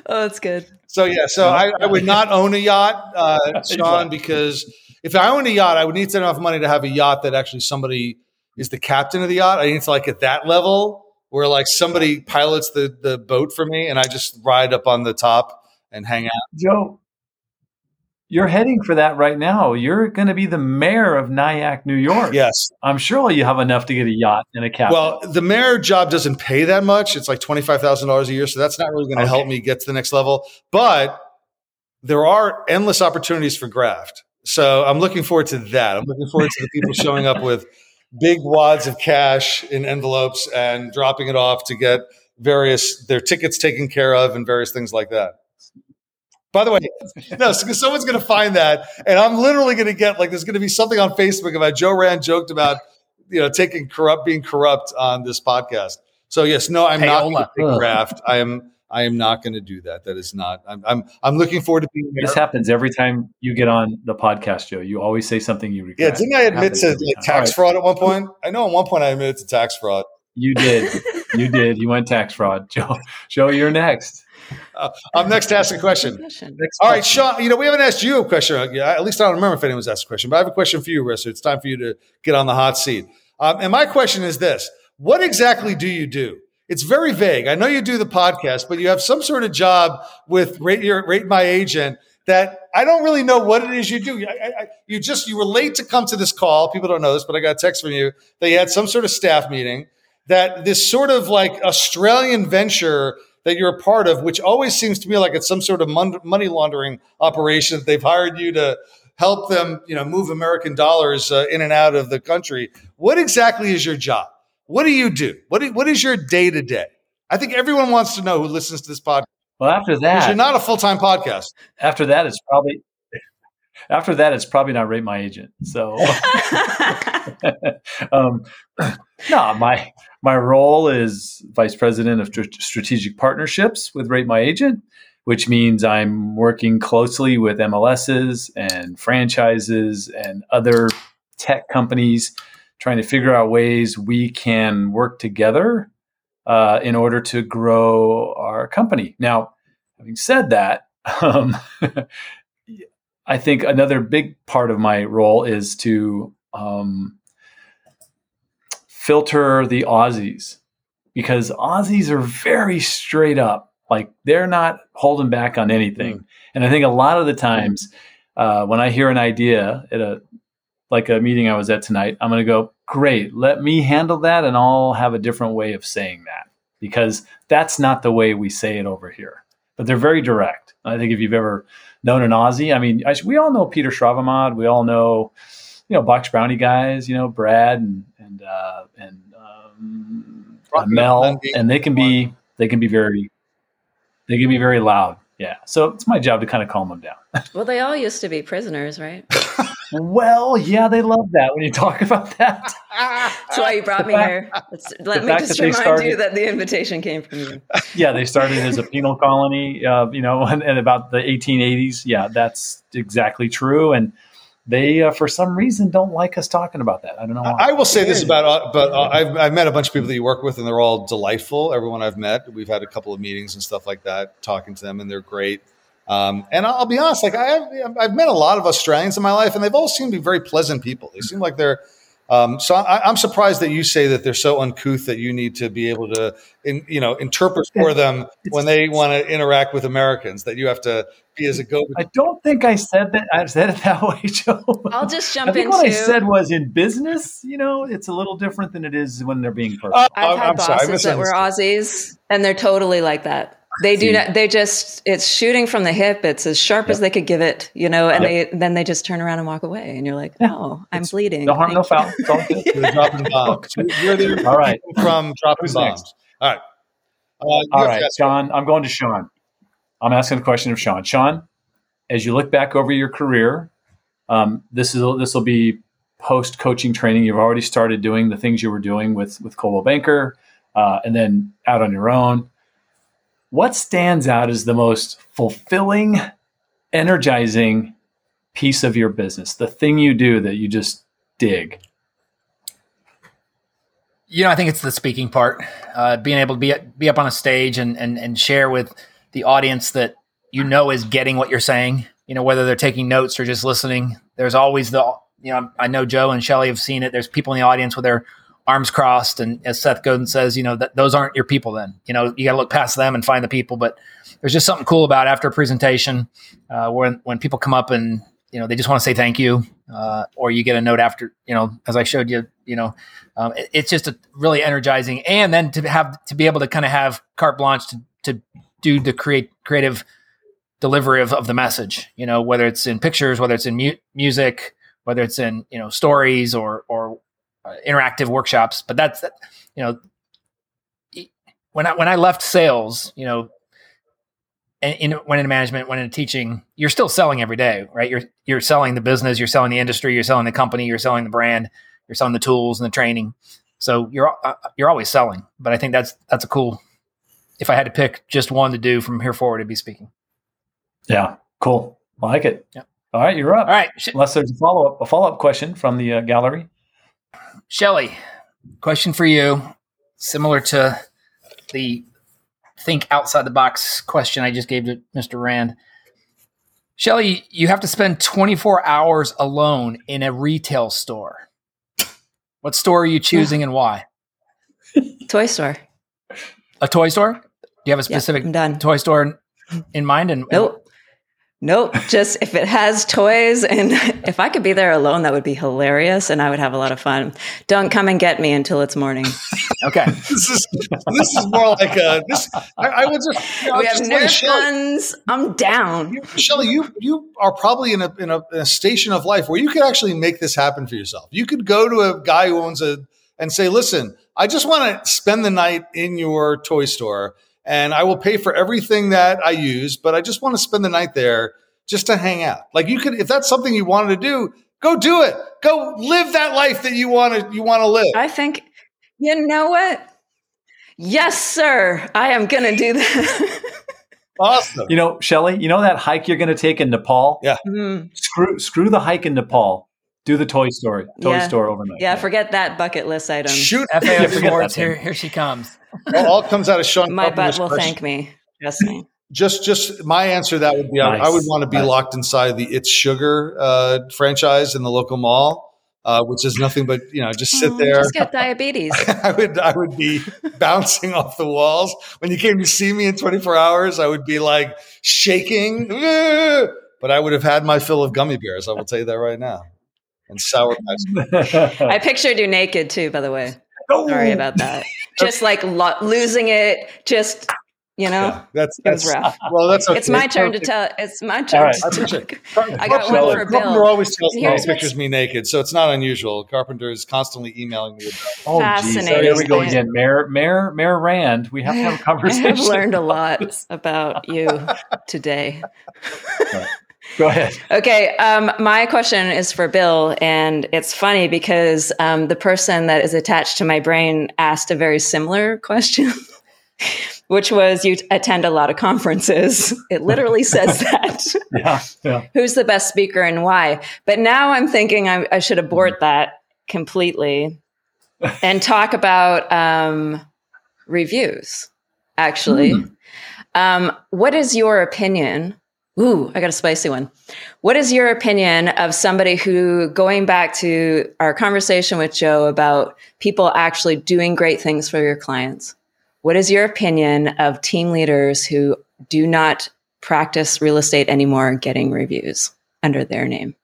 Oh, that's good. So yeah, so I, I would not own a yacht, uh, Sean, because if I owned a yacht, I would need to have enough money to have a yacht that actually somebody is the captain of the yacht. I need to like at that level where like somebody pilots the the boat for me, and I just ride up on the top and hang out. Joe, you're heading for that right now. You're going to be the mayor of Nyack, New York. Yes. I'm sure you have enough to get a yacht and a captain. Well, the mayor job doesn't pay that much. It's like twenty five thousand dollars a year, so that's not really going to Okay. help me get to the next level. But there are endless opportunities for graft. So I'm looking forward to that. I'm looking forward to the people showing up with big wads of cash in envelopes and dropping it off to get various their tickets taken care of and various things like that. By the way, no, so someone's going to find that, and I'm literally going to get like there's going to be something on Facebook about Joe Rand joked about you know taking corrupt being corrupt on this podcast. So yes, no, I'm not going Payola. graft. I am I am not going to do that. That is not. I'm I'm, I'm looking forward to being this there. happens every time you get on the podcast, Joe. You always say something you regret. Yeah, didn't I admit to like tax fraud at one point? I know at one point I admitted to tax fraud. You did. You did. You went tax fraud. Joe, Joe, you're next. Uh, I'm next to ask a question. Question. Next All right, question. Sean. You know we haven't asked you a question. Yeah, At least I don't remember if anyone's asked a question. But I have a question for you, Risser. It's time for you to get on the hot seat. Um, and my question is this: What exactly do you do? It's very vague. I know you do the podcast, but you have some sort of job with rate, your, rate my agent that I don't really know what it is you do. I, I, you just you were late to come to this call. People don't know this, but I got a text from you that you had some sort of staff meeting. That this sort of like Australian venture that you're a part of, which always seems to me like it's some sort of mon- money laundering operation that they've hired you to help them, you know, move American dollars uh, in and out of the country. What exactly is your job? What do you do? What, do, what is your day to day? I think everyone wants to know who listens to this podcast Well, after that, you're not a full time podcast. after that, it's probably after that, it's probably not rate my agent. So, um, no, my my role is vice president of strategic partnerships with Rate My Agent, which means I'm working closely with MLSs and franchises and other tech companies, trying to figure out ways we can work together uh, in order to grow our company. Now, having said that. Um, I think another big part of my role is to um, filter the Aussies because Aussies are very straight up. Like they're not holding back on anything. And I think a lot of the times uh, when I hear an idea at a like a meeting I was at tonight, I'm going to go, great, let me handle that, and I'll have a different way of saying that because that's not the way we say it over here. But they're very direct. I think if you've ever known an Aussie, I mean, I, we all know Peter Stravamad, we all know, you know, Box Brownie guys, you know, Brad and and uh, and um, uh, Mel, and they can be they can be very they can be very loud. Yeah, so it's my job to kind of calm them down. well, they all used to be prisoners, right? well, yeah, they love that when you talk about that. That's why you brought me fact- here. Let's, let the me fact just that they remind started- you that the invitation came from you. yeah, they started as a penal colony, uh, you know, in, in about the 1880s. Yeah, that's exactly true. And they, uh, for some reason, don't like us talking about that. I don't know. Why. I will say this about, uh, but uh, I've, I've met a bunch of people that you work with, and they're all delightful. Everyone I've met, we've had a couple of meetings and stuff like that, talking to them, and they're great. Um, and I'll be honest, like I have, I've met a lot of Australians in my life, and they've all seemed to be very pleasant people. They seem like they're. Um, so I, I'm surprised that you say that they're so uncouth that you need to be able to, in, you know, interpret for them when they want to interact with Americans. That you have to be as a go. I don't think I said that. I said it that way, Joe. I'll just jump I think into. what I said was in business, you know, it's a little different than it is when they're being personal. Uh, I've I'm- had I'm sorry, bosses that were. Aussies, and they're totally like that. They do See. not. They just. It's shooting from the hip. It's as sharp as they could give it, you know. And they then they just turn around and walk away, and you're like, "Oh, I'm It's bleeding." no harm, no foul. It's all good. You're dropping bombs. You're the All right. from dropping Who's bombs. next? All right. Uh, you All have right, to ask- Sean. I'm going to Sean. I'm asking the question of Sean. Sean, as you look back over your career, um, this is this will be post coaching training. You've already started doing the things you were doing with with Coldwell Banker, uh, and then out on your own. What stands out as the most fulfilling, energizing piece of your business? The thing you do that you just dig. You know, I think it's the speaking part, uh, being able to be be up on a stage and and and share with the audience that you know is getting what you're saying. You know, whether they're taking notes or just listening. There's always the you know, I know Joe and Shelley have seen it. There's people in the audience with their arms crossed, and as Seth Godin says, you know, that those aren't your people. Then you know, you got to look past them and find the people. But there's just something cool about after a presentation uh, when when people come up and you know they just want to say thank you, uh, or you get a note after you know, as I showed you, you know, um, it- it's just a really energizing, and then to have to be able to kind of have carte blanche to to do the create creative delivery of, of the message. You know, whether it's in pictures, whether it's in mu- music, whether it's in you know stories or or uh, interactive workshops. But that's you know, when I when I left sales, you know, and in, went into management, went into teaching, you're still selling every day, right? You're you're selling the business, you're selling the industry, you're selling the company, you're selling the brand, you're selling the tools and the training. So you're uh, you're always selling. But I think that's that's a cool. If I had to pick just one to do from here forward, it'd be speaking. Yeah, cool. I like it. Yep. All right, you're up. All right, Unless there's a follow up a follow up question from the uh, gallery. Shelley, question for you, similar to the think outside the box question I just gave to Mr. Rand. Shelley, you have to spend 24 hours alone in a retail store. What store are you choosing and why? Toy store. A toy store? Do you have a specific done. toy store in mind? And Nope. Nope. Just if it has toys and if I could be there alone, that would be hilarious and I would have a lot of fun. Don't come and get me until it's morning. okay, This is this is more like a this. I, I would just. You know, we have just like Nerf guns. I'm down. Shelley, you you are probably in a, in a in a station of life where you could actually make this happen for yourself. You could go to a guy who owns a and say, "Listen, I just want to spend the night in your toy store." And I will pay for everything that I use, but I just want to spend the night there just to hang out. Like you could, if that's something you wanted to do, go do it. Go live that life that you want to, you want to live. I think, you know what? Yes, sir. I am going to do that. awesome. You know, Shelley, you know that hike you're going to take in Nepal? Yeah. Mm, Screw, screw the hike in Nepal. Do the Toy Story, Toy Yeah. Store overnight. yeah, forget that bucket list item. Shoot. FAO Yeah, forget Schwarz, that here, here she comes. All, all comes out of Sean. My butt will question. thank me. Trust me. just just my answer that would be I- I would want to be Nice. locked inside the It's Sugar uh, franchise in the local mall, uh, which is nothing but you know just sit Oh, there. Just get diabetes. I would I would be bouncing off the walls when you came to see me in 24 hours. I would be like shaking, but I would have had my fill of gummy bears. I will tell you that right now. And sour patch. I pictured you naked too, by the way. Oh, Sorry about that. Just like lo- losing it. Just you know, Yeah, that's that's rough. well. That's okay. It's my turn to tell. It's my turn All right. to I talk. I got one Carpenter- for Bill. Carpenter always tells me he here's what's- pictures me naked, so it's not unusual. Carpenter is constantly emailing me about. Oh, geez. Fascinating. There we go again. Mayor, Mayor, Mayor Rand. We have to have a I conversation. have learned a lot about you today. Go ahead. Okay, um, my question is for Bill, and it's funny because um, the person that is attached to my brain asked a very similar question, which was you attend a lot of conferences. It literally says that. Yeah, yeah. Who's the best speaker and why? But now I'm thinking I, I should abort that completely and talk about um, reviews, actually. Um, what is your opinion? Ooh, I got a spicy one. What is your opinion of somebody who, going back to our conversation with Joe about people actually doing great things for your clients? What is your opinion of team leaders who do not practice real estate anymore getting reviews under their name?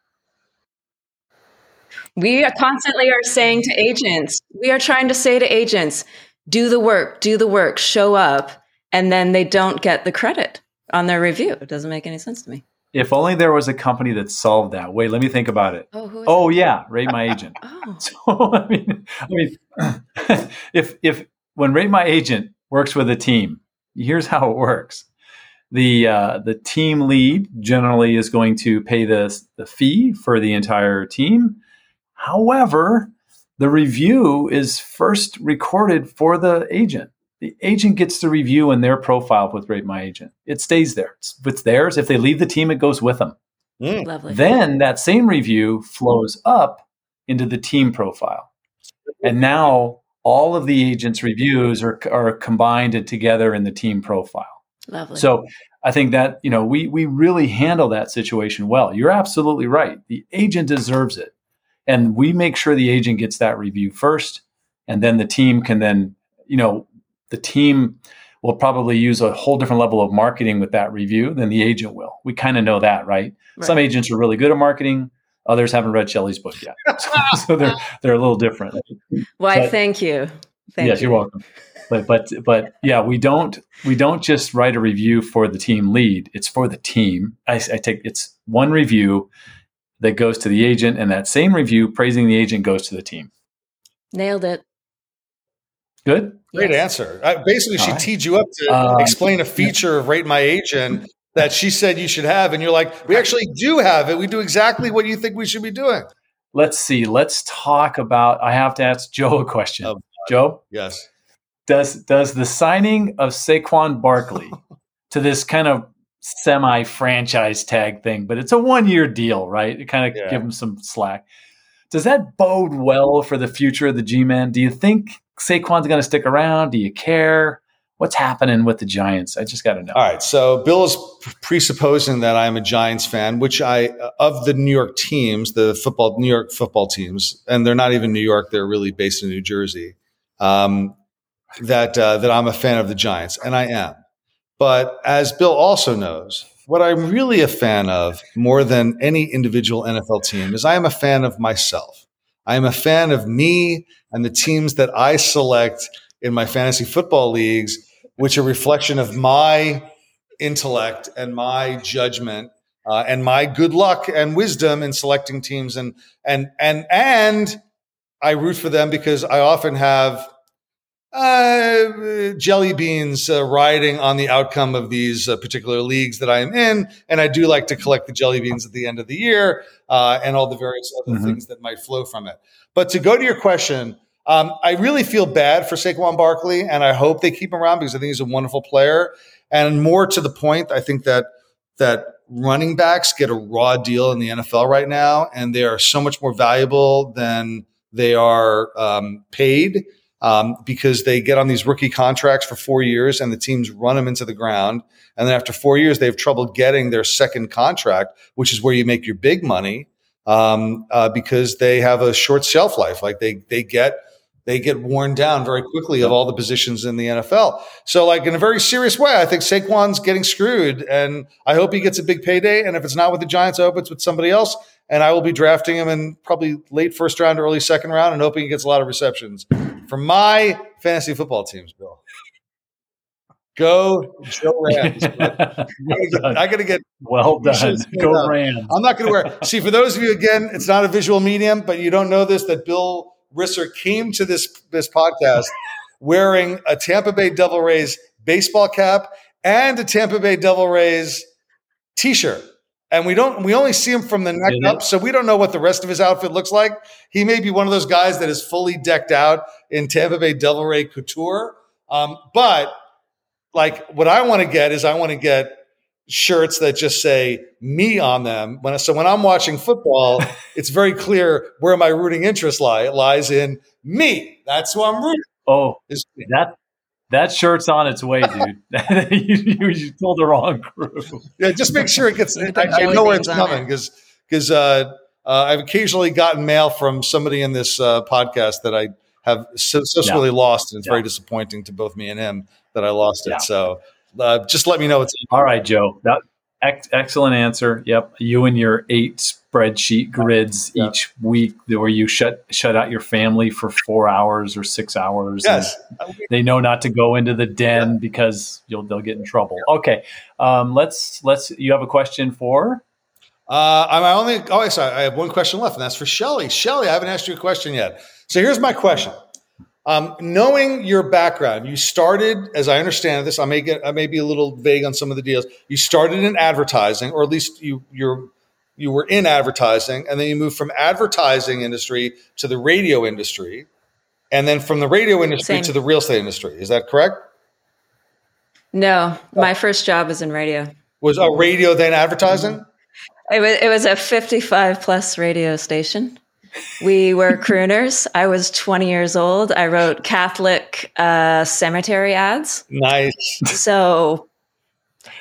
We constantly are saying to agents, we are trying to say to agents, do the work, do the work, show up, and then they don't get the credit on their review. It doesn't make any sense to me. If only there was a company that solved that. Wait, let me think about it. Oh, Oh yeah, rate my agent. Oh, So I mean, I mean, if if when rate my agent works with a team, here's how it works. The uh, the team lead generally is going to pay the the fee for the entire team. However, the review is first recorded for the agent. The agent gets the review in their profile with Rate My Agent. It stays there. It's, it's theirs. If they leave the team, it goes with them. Mm. lovely. Then that same review flows up into the team profile. And now all of the agent's reviews are, are combined and together in the team profile. lovely. So I think that, you know, we, we really handle that situation well. You're absolutely right. The agent deserves it. And we make sure the agent gets that review first. And then the team can then, you know, the team will probably use a whole different level of marketing with that review than the agent will. We kind of know that, right? Some agents are really good at marketing. Others haven't read Shelley's book yet. So, so they're, they're a little different. Why? but- thank you. Thank yes, you. you're welcome. But but but yeah, we don't we don't just write a review for the team lead. It's for the team. I, I take it's one review that goes to the agent, and that same review praising the agent goes to the team. Nailed it. Good. Great Yes. answer. Uh, basically, she right. teed you up to Uh, explain a feature of Rate My Agent that she said you should have, and you're like, we actually do have it. We do exactly what you think we should be doing. Let's see. Let's talk about. I have to ask Joe a question. Oh, Joe, Yes. does does the signing of Saquon Barkley to this kind of semi franchise tag thing, but it's a one year deal, right? It kind of Yeah. give him some slack. Does that bode well for the future of the G Man? Do you think Saquon's going to stick around? Do you care? what's happening with the Giants? I just got to know. All right. So Bill is presupposing that I'm a Giants fan, which I of the New York teams, the football New York football teams, and they're not even New York; they're really based in New Jersey. Um, that uh, that I'm a fan of the Giants, and I am. But as Bill also knows, what I'm really a fan of more than any individual NFL team is I am a fan of myself. I am a fan of me and the teams that I select in my fantasy football leagues, which are reflection of my intellect and my judgment uh, and my good luck and wisdom in selecting teams. And and and and I root for them because I often have uh, jelly beans uh, riding on the outcome of these uh, particular leagues that I am in. And I do like to collect the jelly beans at the end of the year uh, and all the various other mm-hmm. things that might flow from it. But to go to your question, um, I really feel bad for Saquon Barkley, and I hope they keep him around because I think he's a wonderful player. And more to the point, I think that that running backs get a raw deal in the NFL right now, and they are so much more valuable than they are um, paid um, because they get on these rookie contracts for four years and the teams run them into the ground. And then after four years, they have trouble getting their second contract, which is where you make your big money um, uh, because they have a short shelf life. Like they they get they get worn down very quickly of all the positions in the NFL. So, like in a very serious way, I think Saquon's getting screwed, and I hope he gets a big payday. And if it's not with the Giants, I hope it's with somebody else. And I will be drafting him in probably late first round, early second round, and hoping he gets a lot of receptions for my fantasy football teams. Bill, go Joe Rams. I got to get well done. Go Rams. I'm not going to wear. See, for those of you again, it's not a visual medium, but you don't know this that Bill Risser came to this this podcast wearing a Tampa Bay Devil Rays baseball cap and a Tampa Bay Devil Rays t-shirt. And we don't we only see him from the neck up, so we don't know what the rest of his outfit looks like. He may be one of those guys that is fully decked out in Tampa Bay Devil Ray couture. Um, but like what I want to get is I want to get shirts that just say me on them. When so when I'm watching football, it's very clear where my rooting interest lie. It lies in me. That's who I'm rooting. Oh, that that shirt's on its way, dude. you, you, told the wrong crew. Yeah, just make sure it gets. I, I, know where it's coming because because uh, uh, I've occasionally gotten mail from somebody in this uh, podcast that I have successfully yeah. lost, and it's yeah. very disappointing to both me and him that I lost it. Yeah. So uh, just let me know. It's all right, Joe. That, ex- excellent answer. Yep, you and your eight spreadsheet grids yeah. each week, where you shut shut out your family for four hours or six hours. Yes, they know not to go into the den yeah. because you'll they'll get in trouble. Okay, um, let's let's. You have a question for? Uh, I'm only. Oh, sorry. I have one question left, and that's for Shelley. Shelley, I haven't asked you a question yet. So here's my question. Um, knowing your background, you started, as I understand this, I may get, I may be a little vague on some of the deals. You started in advertising, or at least you you're you were in advertising, and then you moved from advertising industry to the radio industry, and then from the radio industry Same. to the real estate industry. Is that correct? No, my first job was in radio. Was a radio then advertising? It was it was a fifty five plus radio station. We were crooners. I was 20 years old. I wrote Catholic uh, cemetery ads. Nice. So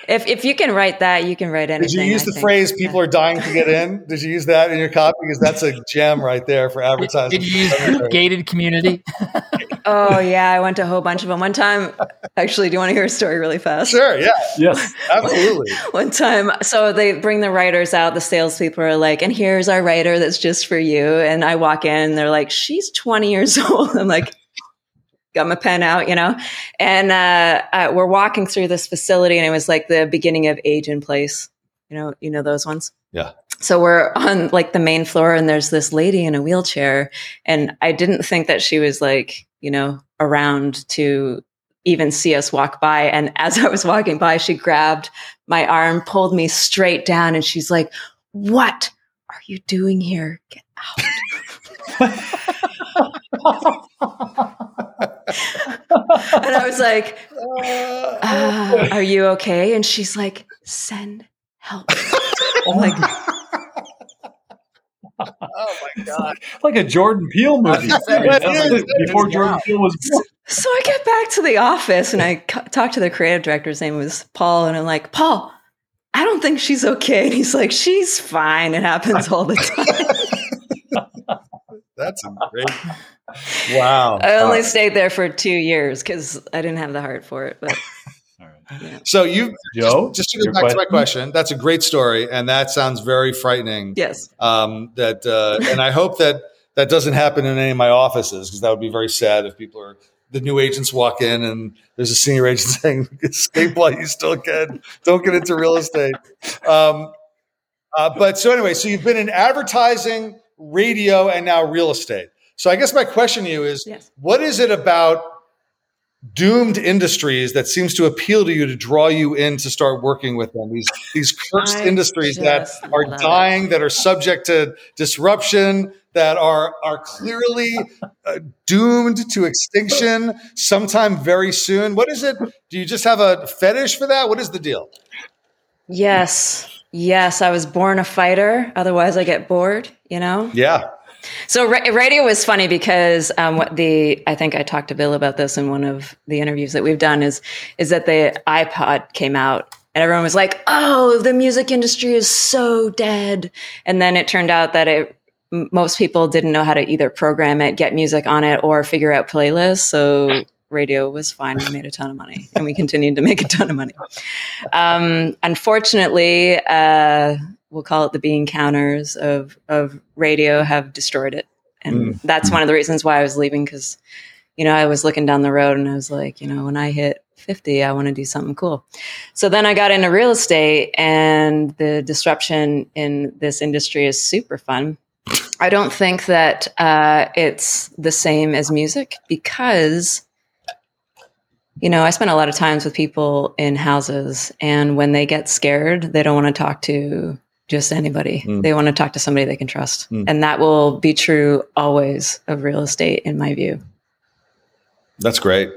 if, if you can write that, you can write anything. Did you use I the think. phrase "people are dying to get in"? Did you use that in your copy? Because that's a gem right there for advertising. Did you use gated community? oh yeah, I went to a whole bunch of them. One time, actually, do you want to hear a story really fast? Sure. Yeah. Yes. Absolutely. One time, so they bring the writers out. The salespeople are like, "And here's our writer that's just for you." And I walk in, and they're like, "She's 20 years old." I'm like got my pen out, you know, and uh, uh, we're walking through this facility, and it was like the beginning of Age in Place. You know, you know those ones. Yeah. So we're on like the main floor, and there's this lady in a wheelchair, and I didn't think that she was like, you know, around to even see us walk by. And as I was walking by, she grabbed my arm, pulled me straight down, and she's like, "What are you doing here? Get out!" and I was like, uh, "Are you okay?" And she's like, "Send help." oh like, oh my god, like a Jordan Peele movie. Before Jordan Peele was born. So I get back to the office and I c- talk to the creative director. His name was Paul, and I'm like, Paul, I don't think she's okay. And he's like, she's fine. It happens all the time. That's great. Wow. I only stayed there for two years because I didn't have the heart for it. But So you Joe, just, just to go your back to my question? question, that's a great story, and that sounds very frightening. yes, Um, that uh, and I hope that that doesn't happen in any of my offices because that would be very sad if people are the new agents walk in and there's a senior agent saying escape while you still can, don't get into real estate. Um, uh, but so anyway, so you've been in advertising, radio, and now real estate. So I guess my question to you is, yes. what is it about doomed industries that seems to appeal to you to draw you in to start working with them? These these cursed I industries that are love it. dying, that are subject to disruption, that are are clearly uh, doomed to extinction sometime very soon. What is it? Do you just have a fetish for that? What is the deal? Yes. Yes. I was born a fighter. Otherwise, I get bored, you know? Yeah. So ra- radio was funny because um, what the I think I talked to Bill about this in one of the interviews that we've done is is that the iPod came out and everyone was like, "Oh, the music industry is so dead," and then it turned out that it m- most people didn't know how to either program it, get music on it, or figure out playlists. So radio was fine. We made a ton of money, and we continued to make a ton of money. Um, unfortunately, uh, we'll call it the bean counters of of radio have destroyed it, and that's one of the reasons why I was leaving because, you know, I was looking down the road and I was like, you know, when I hit 50, I want to do something cool. So then I got into real estate, and the disruption in this industry is super fun. I don't think that uh, it's the same as music because, you know, I spend a lot of times with people in houses, and when they get scared, they don't want to talk to just anybody. Mm. They want to talk to somebody they can trust. Mm. And that will be true always of real estate, in my view. That's great.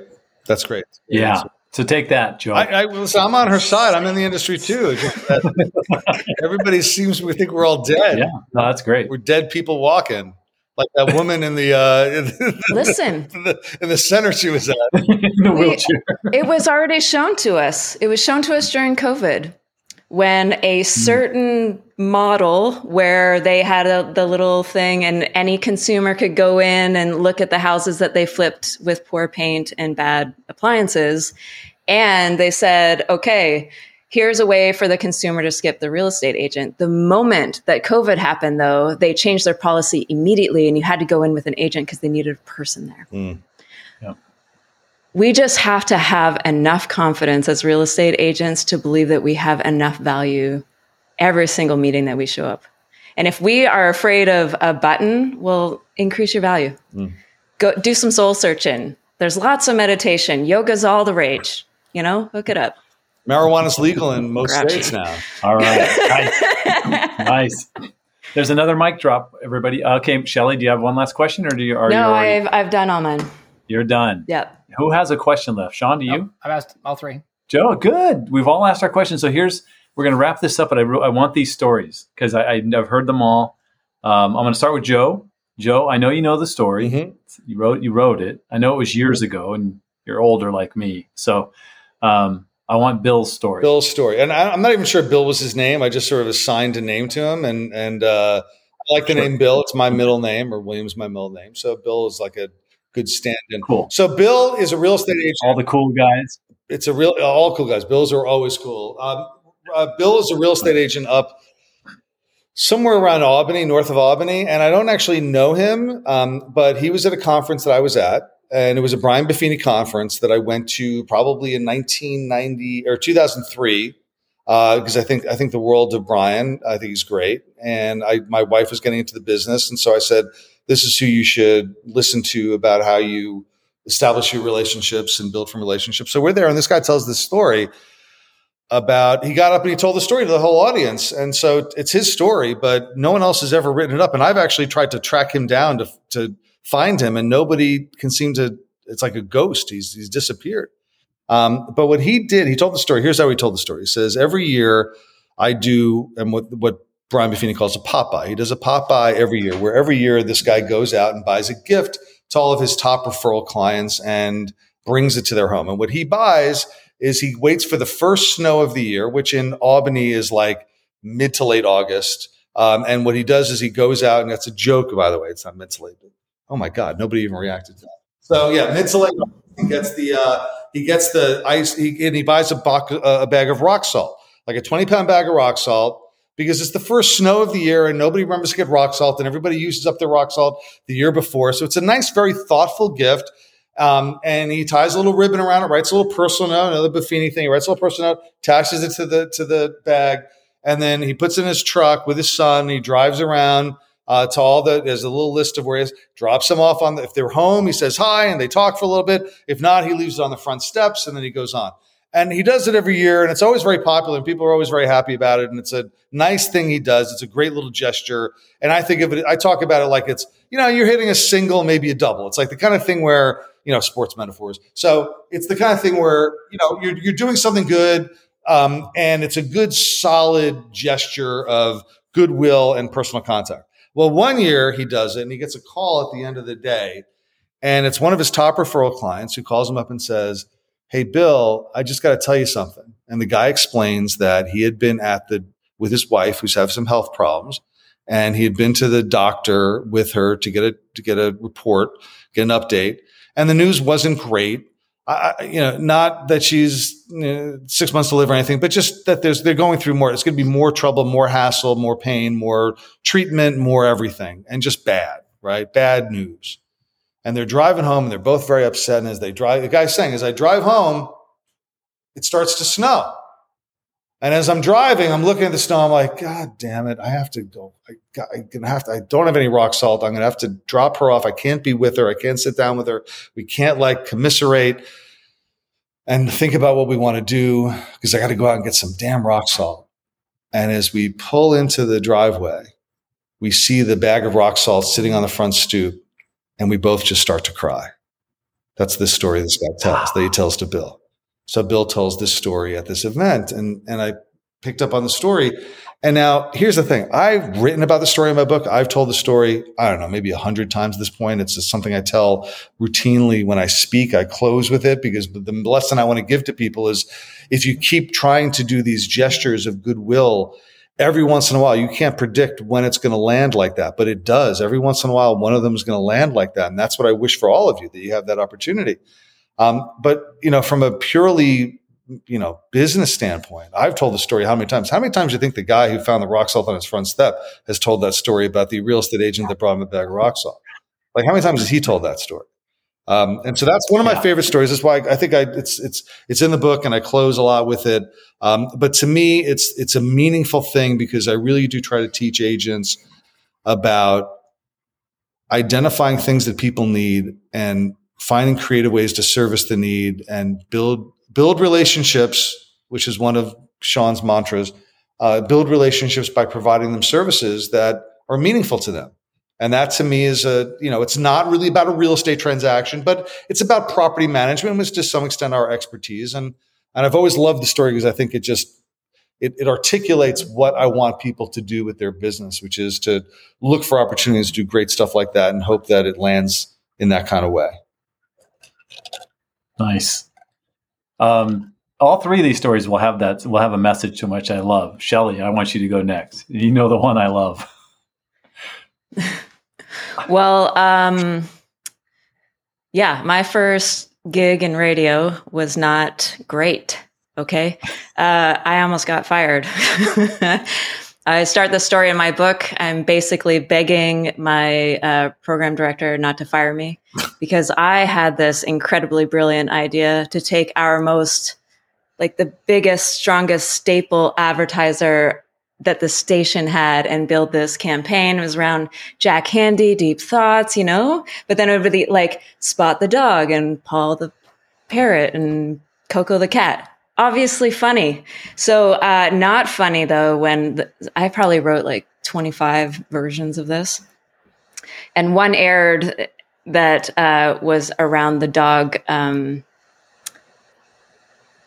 That's great. Yeah. So take that, Joe. I, I, listen, I'm on her side. I'm in the industry too. It's just that Everybody seems we think we're all dead. yeah. No, that's great. We're dead people walking, like that woman in the uh, in the, Listen, in the, in the center she was at. In the We- wheelchair. it was already shown to us. It was shown to us during COVID when a certain model where they had a, the little thing and any consumer could go in and look at the houses that they flipped with poor paint and bad appliances. And they said, okay, here's a way for the consumer to skip the real estate agent. The moment that COVID happened, though, they changed their policy immediately and you had to go in with an agent because they needed a person there hmm. we just have to have enough confidence as real estate agents to believe that we have enough value every single meeting that we show up. And if we are afraid of a button, we'll increase your value. Hmm. Go do some soul searching. There's lots of meditation. Yoga's all the rage. You know, hook it up. Marijuana's legal in most Grouchy. states now. All right. Nice. nice. There's another mic drop, everybody. Okay, Shelley, do you have one last question or do you are you no, already, I've I've done all mine. you're done? Yep. Who has a question left? Sean, do you? Nope, I've asked all three. Joe, good. We've all asked our questions. So here's we're going to wrap this up, but I, re- I want these stories because I, I, I've heard them all. Um, I'm going to start with Joe. Joe, I know you know the story. Mhm. You wrote you wrote it. I know it was years ago, and you're older like me. So um, I want Bill's story. Bill's story, and I, I'm not even sure Bill was his name. I just sort of assigned a name to him, and and uh, I like the Sure. name Bill. It's my middle name, or William's my middle name. So Bill is like a good stand-in. Cool. So Bill is a real estate agent. All the cool guys. it's a real all cool guys. Bills are always cool. Um, uh, Bill is a real estate agent up somewhere around Albany, north of Albany, and I don't actually know him, um, but he was at a conference that I was at, and it was a Brian Buffini conference that I went to probably in 1990 or 2003. Because uh, I think I think the world of Brian, I think he's great, and I my wife was getting into the business, and so I said, "This is who you should listen to about how you establish your relationships and build from relationships. So we're there, and this guy tells this story about he got up and he told the story to the whole audience, and so it's his story, but no one else has ever written it up. And I've actually tried to track him down to to find him, and nobody can seem to. It's like a ghost. He's he's disappeared. Um, but what he did, he told the story. Here's how he told the story. He says every year I do, and what what Brian Buffini calls a pop by. He does a pop by every year, where every year this guy goes out and buys a gift to all of his top referral clients and brings it to their home. And what he buys is he waits for the first snow of the year, which in Albany is like mid to late August. Um, and what he does is he goes out, and that's a joke, by the way. It's not mid to late. Oh my God, nobody even reacted to that. So yeah. He gets the uh, he gets the ice, he, and he buys a, box, a bag of rock salt, like a twenty pound bag of rock salt, because it's the first snow of the year, and nobody remembers to get rock salt, and everybody uses up their rock salt the year before. So it's a nice, very thoughtful gift. Um, and he ties a little ribbon around it, writes a little personal note, another Buffini thing. He writes a little personal note, attaches it to the to the bag, and then he puts in his truck with his son. He drives around uh, to all the. There's a little list of where he is, drops them off on. The, if they're home, he says hi, and they talk for a little bit. If not, he leaves it on the front steps, and then he goes on. And he does it every year, and it's always very popular, and people are always very happy about it. And it's a nice thing he does. It's a great little gesture, and I think of it. I talk about it like it's you know you're hitting a single, maybe a double. It's like the kind of thing where you know, sports metaphors. So it's the kind of thing where, you know, you're, you're doing something good. Um, and it's a good, solid gesture of goodwill and personal contact. Well, one year he does it and he gets a call at the end of the day. And it's one of his top referral clients who calls him up and says, Hey, Bill, I just got to tell you something. And the guy explains that he had been at the, with his wife who's having some health problems. And he had been to the doctor with her to get a, to get a report, get an update and the news wasn't great. I, you know, not that she's know, six months to live or anything, but just that there's they're going through more. It's going to be more trouble, more hassle, more pain, more treatment, more everything, and just bad, right? Bad news. And they're driving home, and they're both very upset. And as they drive, the guy's saying, as I drive home, it starts to snow. And as I'm driving, I'm looking at the snow. I'm like, God damn it! I have to go. I, I'm gonna have to. I don't have any rock salt. I'm gonna have to drop her off. I can't be with her. I can't sit down with her. We can't like commiserate and think about what we want to do because I got to go out and get some damn rock salt. And as we pull into the driveway, we see the bag of rock salt sitting on the front stoop, and we both just start to cry. That's the story this guy tells that he tells to Bill. So Bill tells this story at this event and, and I picked up on the story. And now here's the thing. I've written about the story in my book. I've told the story, I don't know, maybe a hundred times at this point. It's just something I tell routinely when I speak. I close with it because the lesson I want to give to people is if you keep trying to do these gestures of goodwill, every once in a while, you can't predict when it's going to land like that, but it does. Every once in a while, one of them is going to land like that. And that's what I wish for all of you that you have that opportunity. Um, but you know, from a purely you know business standpoint, I've told the story how many times? How many times do you think the guy who found the rock salt on his front step has told that story about the real estate agent that brought him a bag of rock salt? Like how many times has he told that story? Um, and so that's one of my favorite stories. That's why I, I think I, it's it's it's in the book, and I close a lot with it. Um, but to me, it's it's a meaningful thing because I really do try to teach agents about identifying things that people need and finding creative ways to service the need and build build relationships, which is one of Sean's mantras. Uh, build relationships by providing them services that are meaningful to them. And that to me is a, you know, it's not really about a real estate transaction, but it's about property management, which to some extent our expertise. And, and I've always loved the story because I think it just, it, it, articulates what I want people to do with their business, which is to look for opportunities to do great stuff like that and hope that it lands in that kind of way. Nice. Um, all three of these stories will have that will have a message to which I love. Shelley, I want you to go next. You know the one I love. well, um, yeah, my first gig in radio was not great. Okay, uh, I almost got fired. I start the story in my book. I'm basically begging my uh, program director not to fire me because I had this incredibly brilliant idea to take our most, like the biggest, strongest staple advertiser that the station had and build this campaign. It was around Jack Handey, Deep Thoughts, you know, but then over the like Spot the Dog and Paul the Parrot and Coco the Cat obviously funny. So uh, not funny though. When the, I probably wrote like 25 versions of this, and one aired that uh, was around the dog. Um,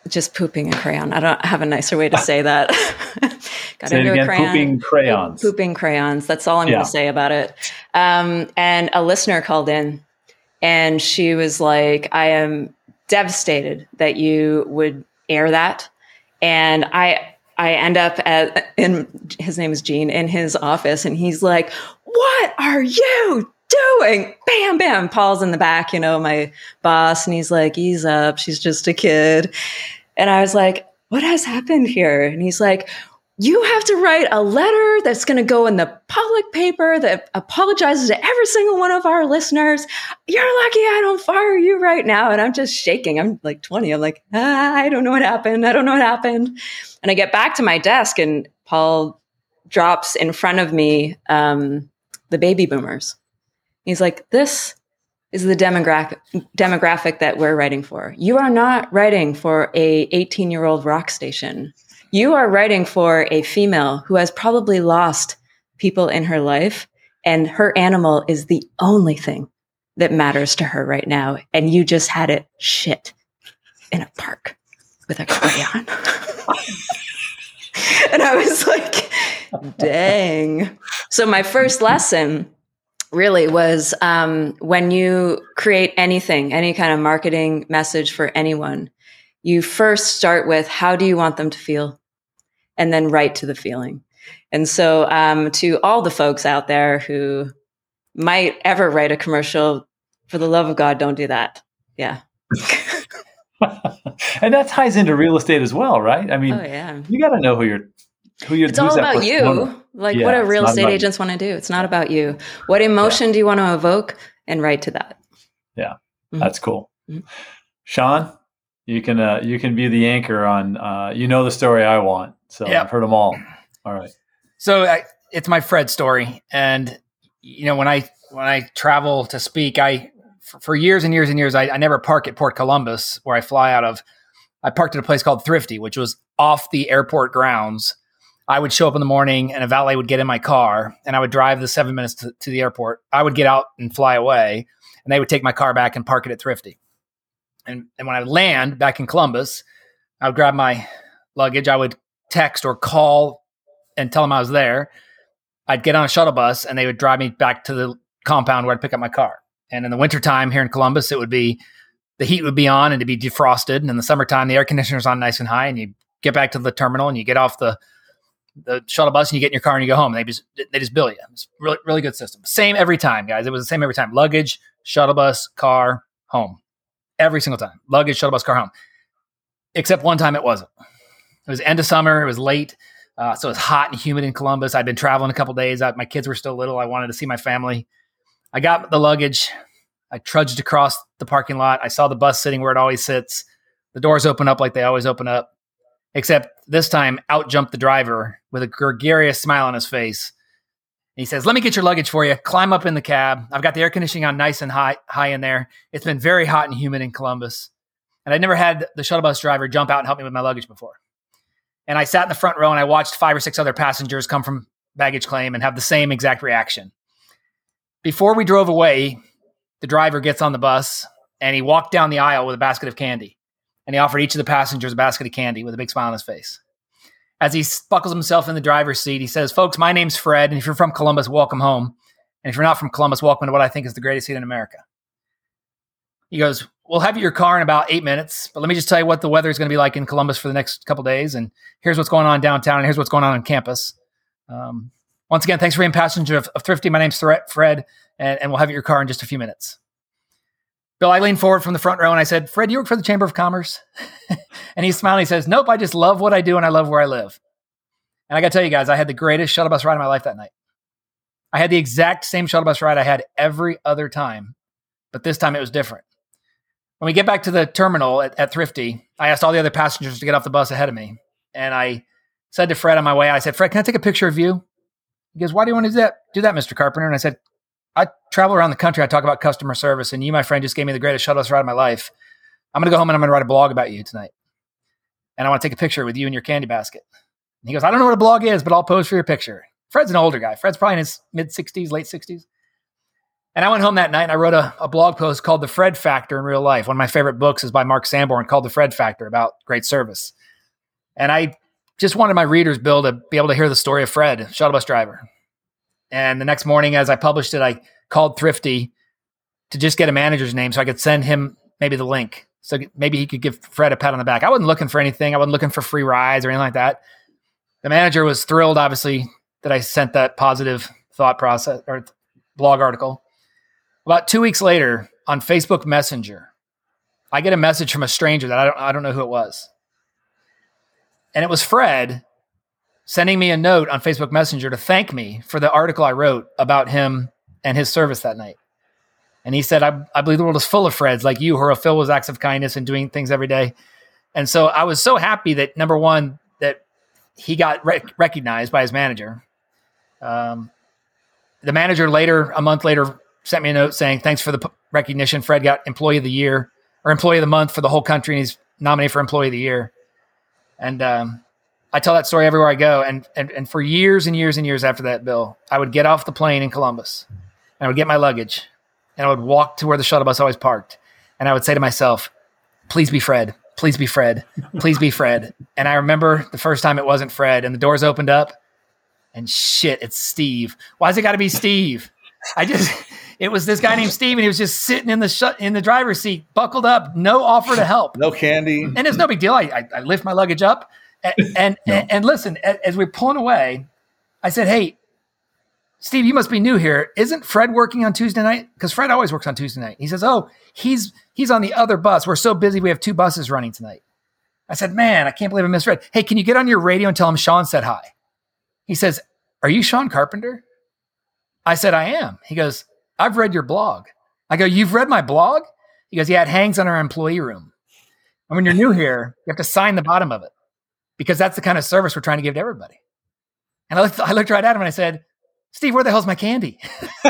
just pooping a crayon. I don't have a nicer way to say that. Got say into again, a crayon. Pooping crayons. Pooping crayons. That's all I'm yeah. going to say about it. Um, and a listener called in And she was like, I am devastated that you would air that. And I, I end up at, in his name is Gene in his office and he's like, what are you doing? Bam, bam. Paul's in the back, you know, my boss. And he's like, ease up. She's just a kid. And I was like, what has happened here? And he's like, you have to write a letter that's going to go in the public paper that apologizes to every single one of our listeners. You're lucky I don't fire you right now. And I'm just shaking. I'm like 20. I'm like, ah, I don't know what happened. I don't know what happened. And I get back to my desk and Paul drops in front of me um, the baby boomers. He's like, this is the demographic demographic that we're writing for. You are not writing for a 18 year old rock station you are writing for a female who has probably lost people in her life, and her animal is the only thing that matters to her right now. And you just had it shit in a park with a crayon. and I was like, dang. So, my first lesson really was um, when you create anything, any kind of marketing message for anyone, you first start with how do you want them to feel? And then right to the feeling. And so, um, to all the folks out there who might ever write a commercial, for the love of God, don't do that. Yeah. and that ties into real estate as well, right? I mean, oh, yeah. you got to know who you're. Who you're it's all about you. Like yeah, what do real estate agents want to do? It's not about you. What emotion yeah. do you want to evoke and write to that? Yeah, mm-hmm. that's cool. Mm-hmm. Sean, you can uh, you can be the anchor on. Uh, you know the story I want. So yep. I've heard them all. All right. So I, it's my Fred story, and you know when I when I travel to speak, I for, for years and years and years I, I never park at Port Columbus where I fly out of. I parked at a place called Thrifty, which was off the airport grounds. I would show up in the morning and a valet would get in my car and I would drive the seven minutes to, to, the airport. I would get out and fly away and they would take my car back and park it at Thrifty. And, and when I would land back in Columbus, I would grab my luggage. I would text or call and tell them I was there, I'd get on a shuttle bus and they would drive me back to the compound where I'd pick up my car. And in the wintertime here in Columbus, it would be the heat would be on and to be defrosted. And in the summertime, the air conditioner's on nice and high, and you get back to the terminal and you get off the the shuttle bus and you get in your car and you go home. They just they just bill you. It's really really good system. Same every time, guys. It was the same every time. Luggage, shuttle bus, car, home. Every single time. Luggage, shuttle bus, car, home. Except one time it wasn't. It was end of summer. It was late. Uh, so it was hot and humid in Columbus. I'd been traveling a couple days. I, my kids were still little. I wanted to see my family. I got the luggage. I trudged across the parking lot. I saw the bus sitting where it always sits. The doors open up like they always open up, except this time out jumped the driver with a gregarious smile on his face. he says, "Let me get your luggage for you. Climb up in the cab. I've got the air conditioning on nice and high, high in there. It's been very hot and humid in Columbus, and I'd never had the shuttle bus driver jump out and help me with my luggage before." And I sat in the front row and I watched five or six other passengers come from baggage claim and have the same exact reaction. Before we drove away, the driver gets on the bus and he walked down the aisle with a basket of candy. And he offered each of the passengers a basket of candy with a big smile on his face. As he buckles himself in the driver's seat, he says, Folks, my name's Fred. And if you're from Columbus, welcome home. And if you're not from Columbus, welcome to what I think is the greatest seat in America. He goes, we'll have your car in about eight minutes, but let me just tell you what the weather is going to be like in Columbus for the next couple days. And here's what's going on downtown, and here's what's going on on campus. Um, once again, thanks for being passenger of, of Thrifty. My name's Fred, and, and we'll have your car in just a few minutes. Bill, I leaned forward from the front row and I said, Fred, you work for the Chamber of Commerce? and he's smiling. He says, Nope, I just love what I do and I love where I live. And I got to tell you guys, I had the greatest shuttle bus ride of my life that night. I had the exact same shuttle bus ride I had every other time, but this time it was different. When we get back to the terminal at, at Thrifty, I asked all the other passengers to get off the bus ahead of me. And I said to Fred on my way, I said, Fred, can I take a picture of you? He goes, Why do you want to do that, do that, Mr. Carpenter? And I said, I travel around the country. I talk about customer service, and you, my friend, just gave me the greatest shuttle ride of my life. I'm going to go home and I'm going to write a blog about you tonight. And I want to take a picture with you and your candy basket. And he goes, I don't know what a blog is, but I'll pose for your picture. Fred's an older guy. Fred's probably in his mid 60s, late 60s. And I went home that night and I wrote a, a, blog post called The Fred Factor in Real Life. One of my favorite books is by Mark Sanborn called The Fred Factor about great service. And I just wanted my readers, Bill, to be able to hear the story of Fred, shuttle bus driver. And the next morning, as I published it, I called Thrifty to just get a manager's name so I could send him maybe the link. So maybe he could give Fred a pat on the back. I wasn't looking for anything. I wasn't looking for free rides or anything like that. The manager was thrilled, obviously, that I sent that positive thought process or blog article. About two weeks later, on Facebook Messenger, I get a message from a stranger that I don't, I don't know who it was. And it was Fred sending me a note on Facebook Messenger to thank me for the article I wrote about him and his service that night. And he said, I, I believe the world is full of Freds like you who are filled with acts of kindness and doing things every day. And so I was so happy that number one, that he got rec- recognized by his manager. Um, the manager later, a month later, sent me a note saying, thanks for the p- recognition. Fred got employee of the year or employee of the month for the whole country. And he's nominated for employee of the year. And, um, I tell that story everywhere I go. And, and, and for years and years and years after that, Bill, I would get off the plane in Columbus and I would get my luggage and I would walk to where the shuttle bus always parked. And I would say to myself, please be Fred. Please be Fred. Please be Fred. And I remember the first time it wasn't Fred and the doors opened up and shit, it's Steve. Why's it got to be Steve? I just, it was this guy named Steve and he was just sitting in the shut in the driver's seat, buckled up, no offer to help. No candy. And it's no big deal. I, I, I lift my luggage up and, and, no. and, and listen, as we're pulling away, I said, Hey, Steve, you must be new here. Isn't Fred working on Tuesday night? Because Fred always works on Tuesday night. He says, Oh, he's he's on the other bus. We're so busy, we have two buses running tonight. I said, Man, I can't believe I missed Fred. Hey, can you get on your radio and tell him Sean said hi? He says, Are you Sean Carpenter? I said, I am. He goes, I've read your blog. I go, You've read my blog? He goes, Yeah, it hangs on our employee room. And when you're new here, you have to sign the bottom of it because that's the kind of service we're trying to give to everybody. And I looked, I looked right at him and I said, Steve, where the hell's my candy?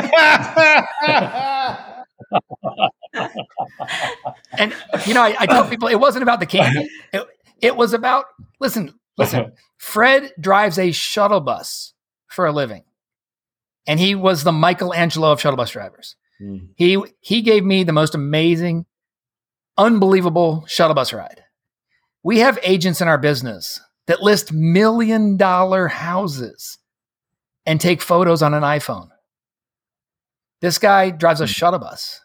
and you know, I, I, tell people it wasn't about the candy. It, it was about listen, listen. Fred drives a shuttle bus for a living, and he was the Michelangelo of shuttle bus drivers. Mm. He he gave me the most amazing, unbelievable shuttle bus ride. We have agents in our business that list million dollar houses and take photos on an iPhone. This guy drives a hmm. shuttle bus,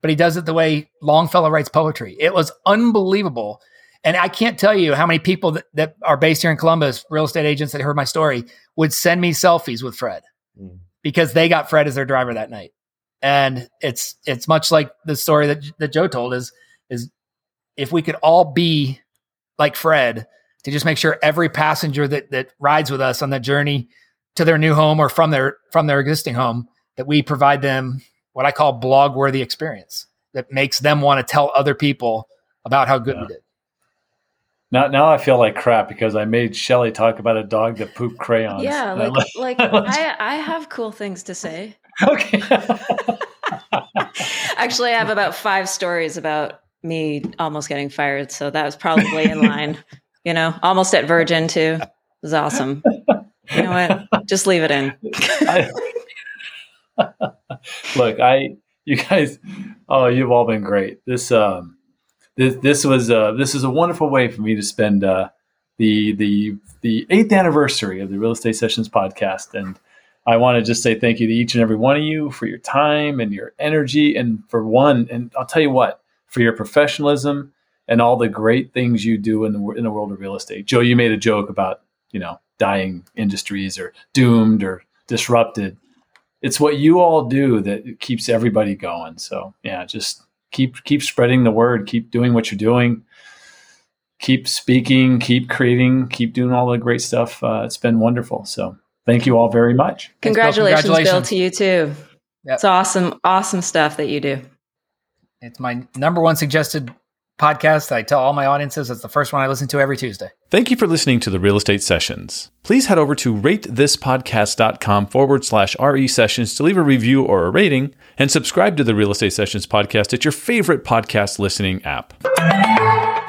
but he does it the way Longfellow writes poetry. It was unbelievable. And I can't tell you how many people that, that are based here in Columbus, real estate agents that heard my story, would send me selfies with Fred mm. because they got Fred as their driver that night. And it's it's much like the story that, that Joe told is is if we could all be like Fred to just make sure every passenger that that rides with us on that journey to their new home or from their from their existing home that we provide them what I call blog worthy experience that makes them want to tell other people about how good yeah. we did. Now, now I feel like crap because I made Shelley talk about a dog that pooped crayons. Yeah, like I, like I, I have cool things to say. Okay. Actually, I have about five stories about me almost getting fired, so that was probably in line. You know, almost at Virgin too. It was awesome. You know what? Just leave it in. I, look, I you guys, oh, you've all been great. This um, this this was uh, this is a wonderful way for me to spend uh, the the the eighth anniversary of the Real Estate Sessions podcast, and I want to just say thank you to each and every one of you for your time and your energy, and for one, and I'll tell you what, for your professionalism and all the great things you do in the in the world of real estate. Joe, you made a joke about you know dying industries or doomed or disrupted. It's what you all do that keeps everybody going. So yeah, just keep keep spreading the word, keep doing what you're doing, keep speaking, keep creating, keep doing all the great stuff. Uh, it's been wonderful. So thank you all very much. Congratulations, Bill, Congratulations. Bill, to you too. Yep. It's awesome, awesome stuff that you do. It's my number one suggested podcast. I tell all my audiences it's the first one I listen to every Tuesday. Thank you for listening to the Real Estate Sessions. Please head over to ratethispodcast.com forward slash RE sessions to leave a review or a rating and subscribe to the Real Estate Sessions podcast at your favorite podcast listening app.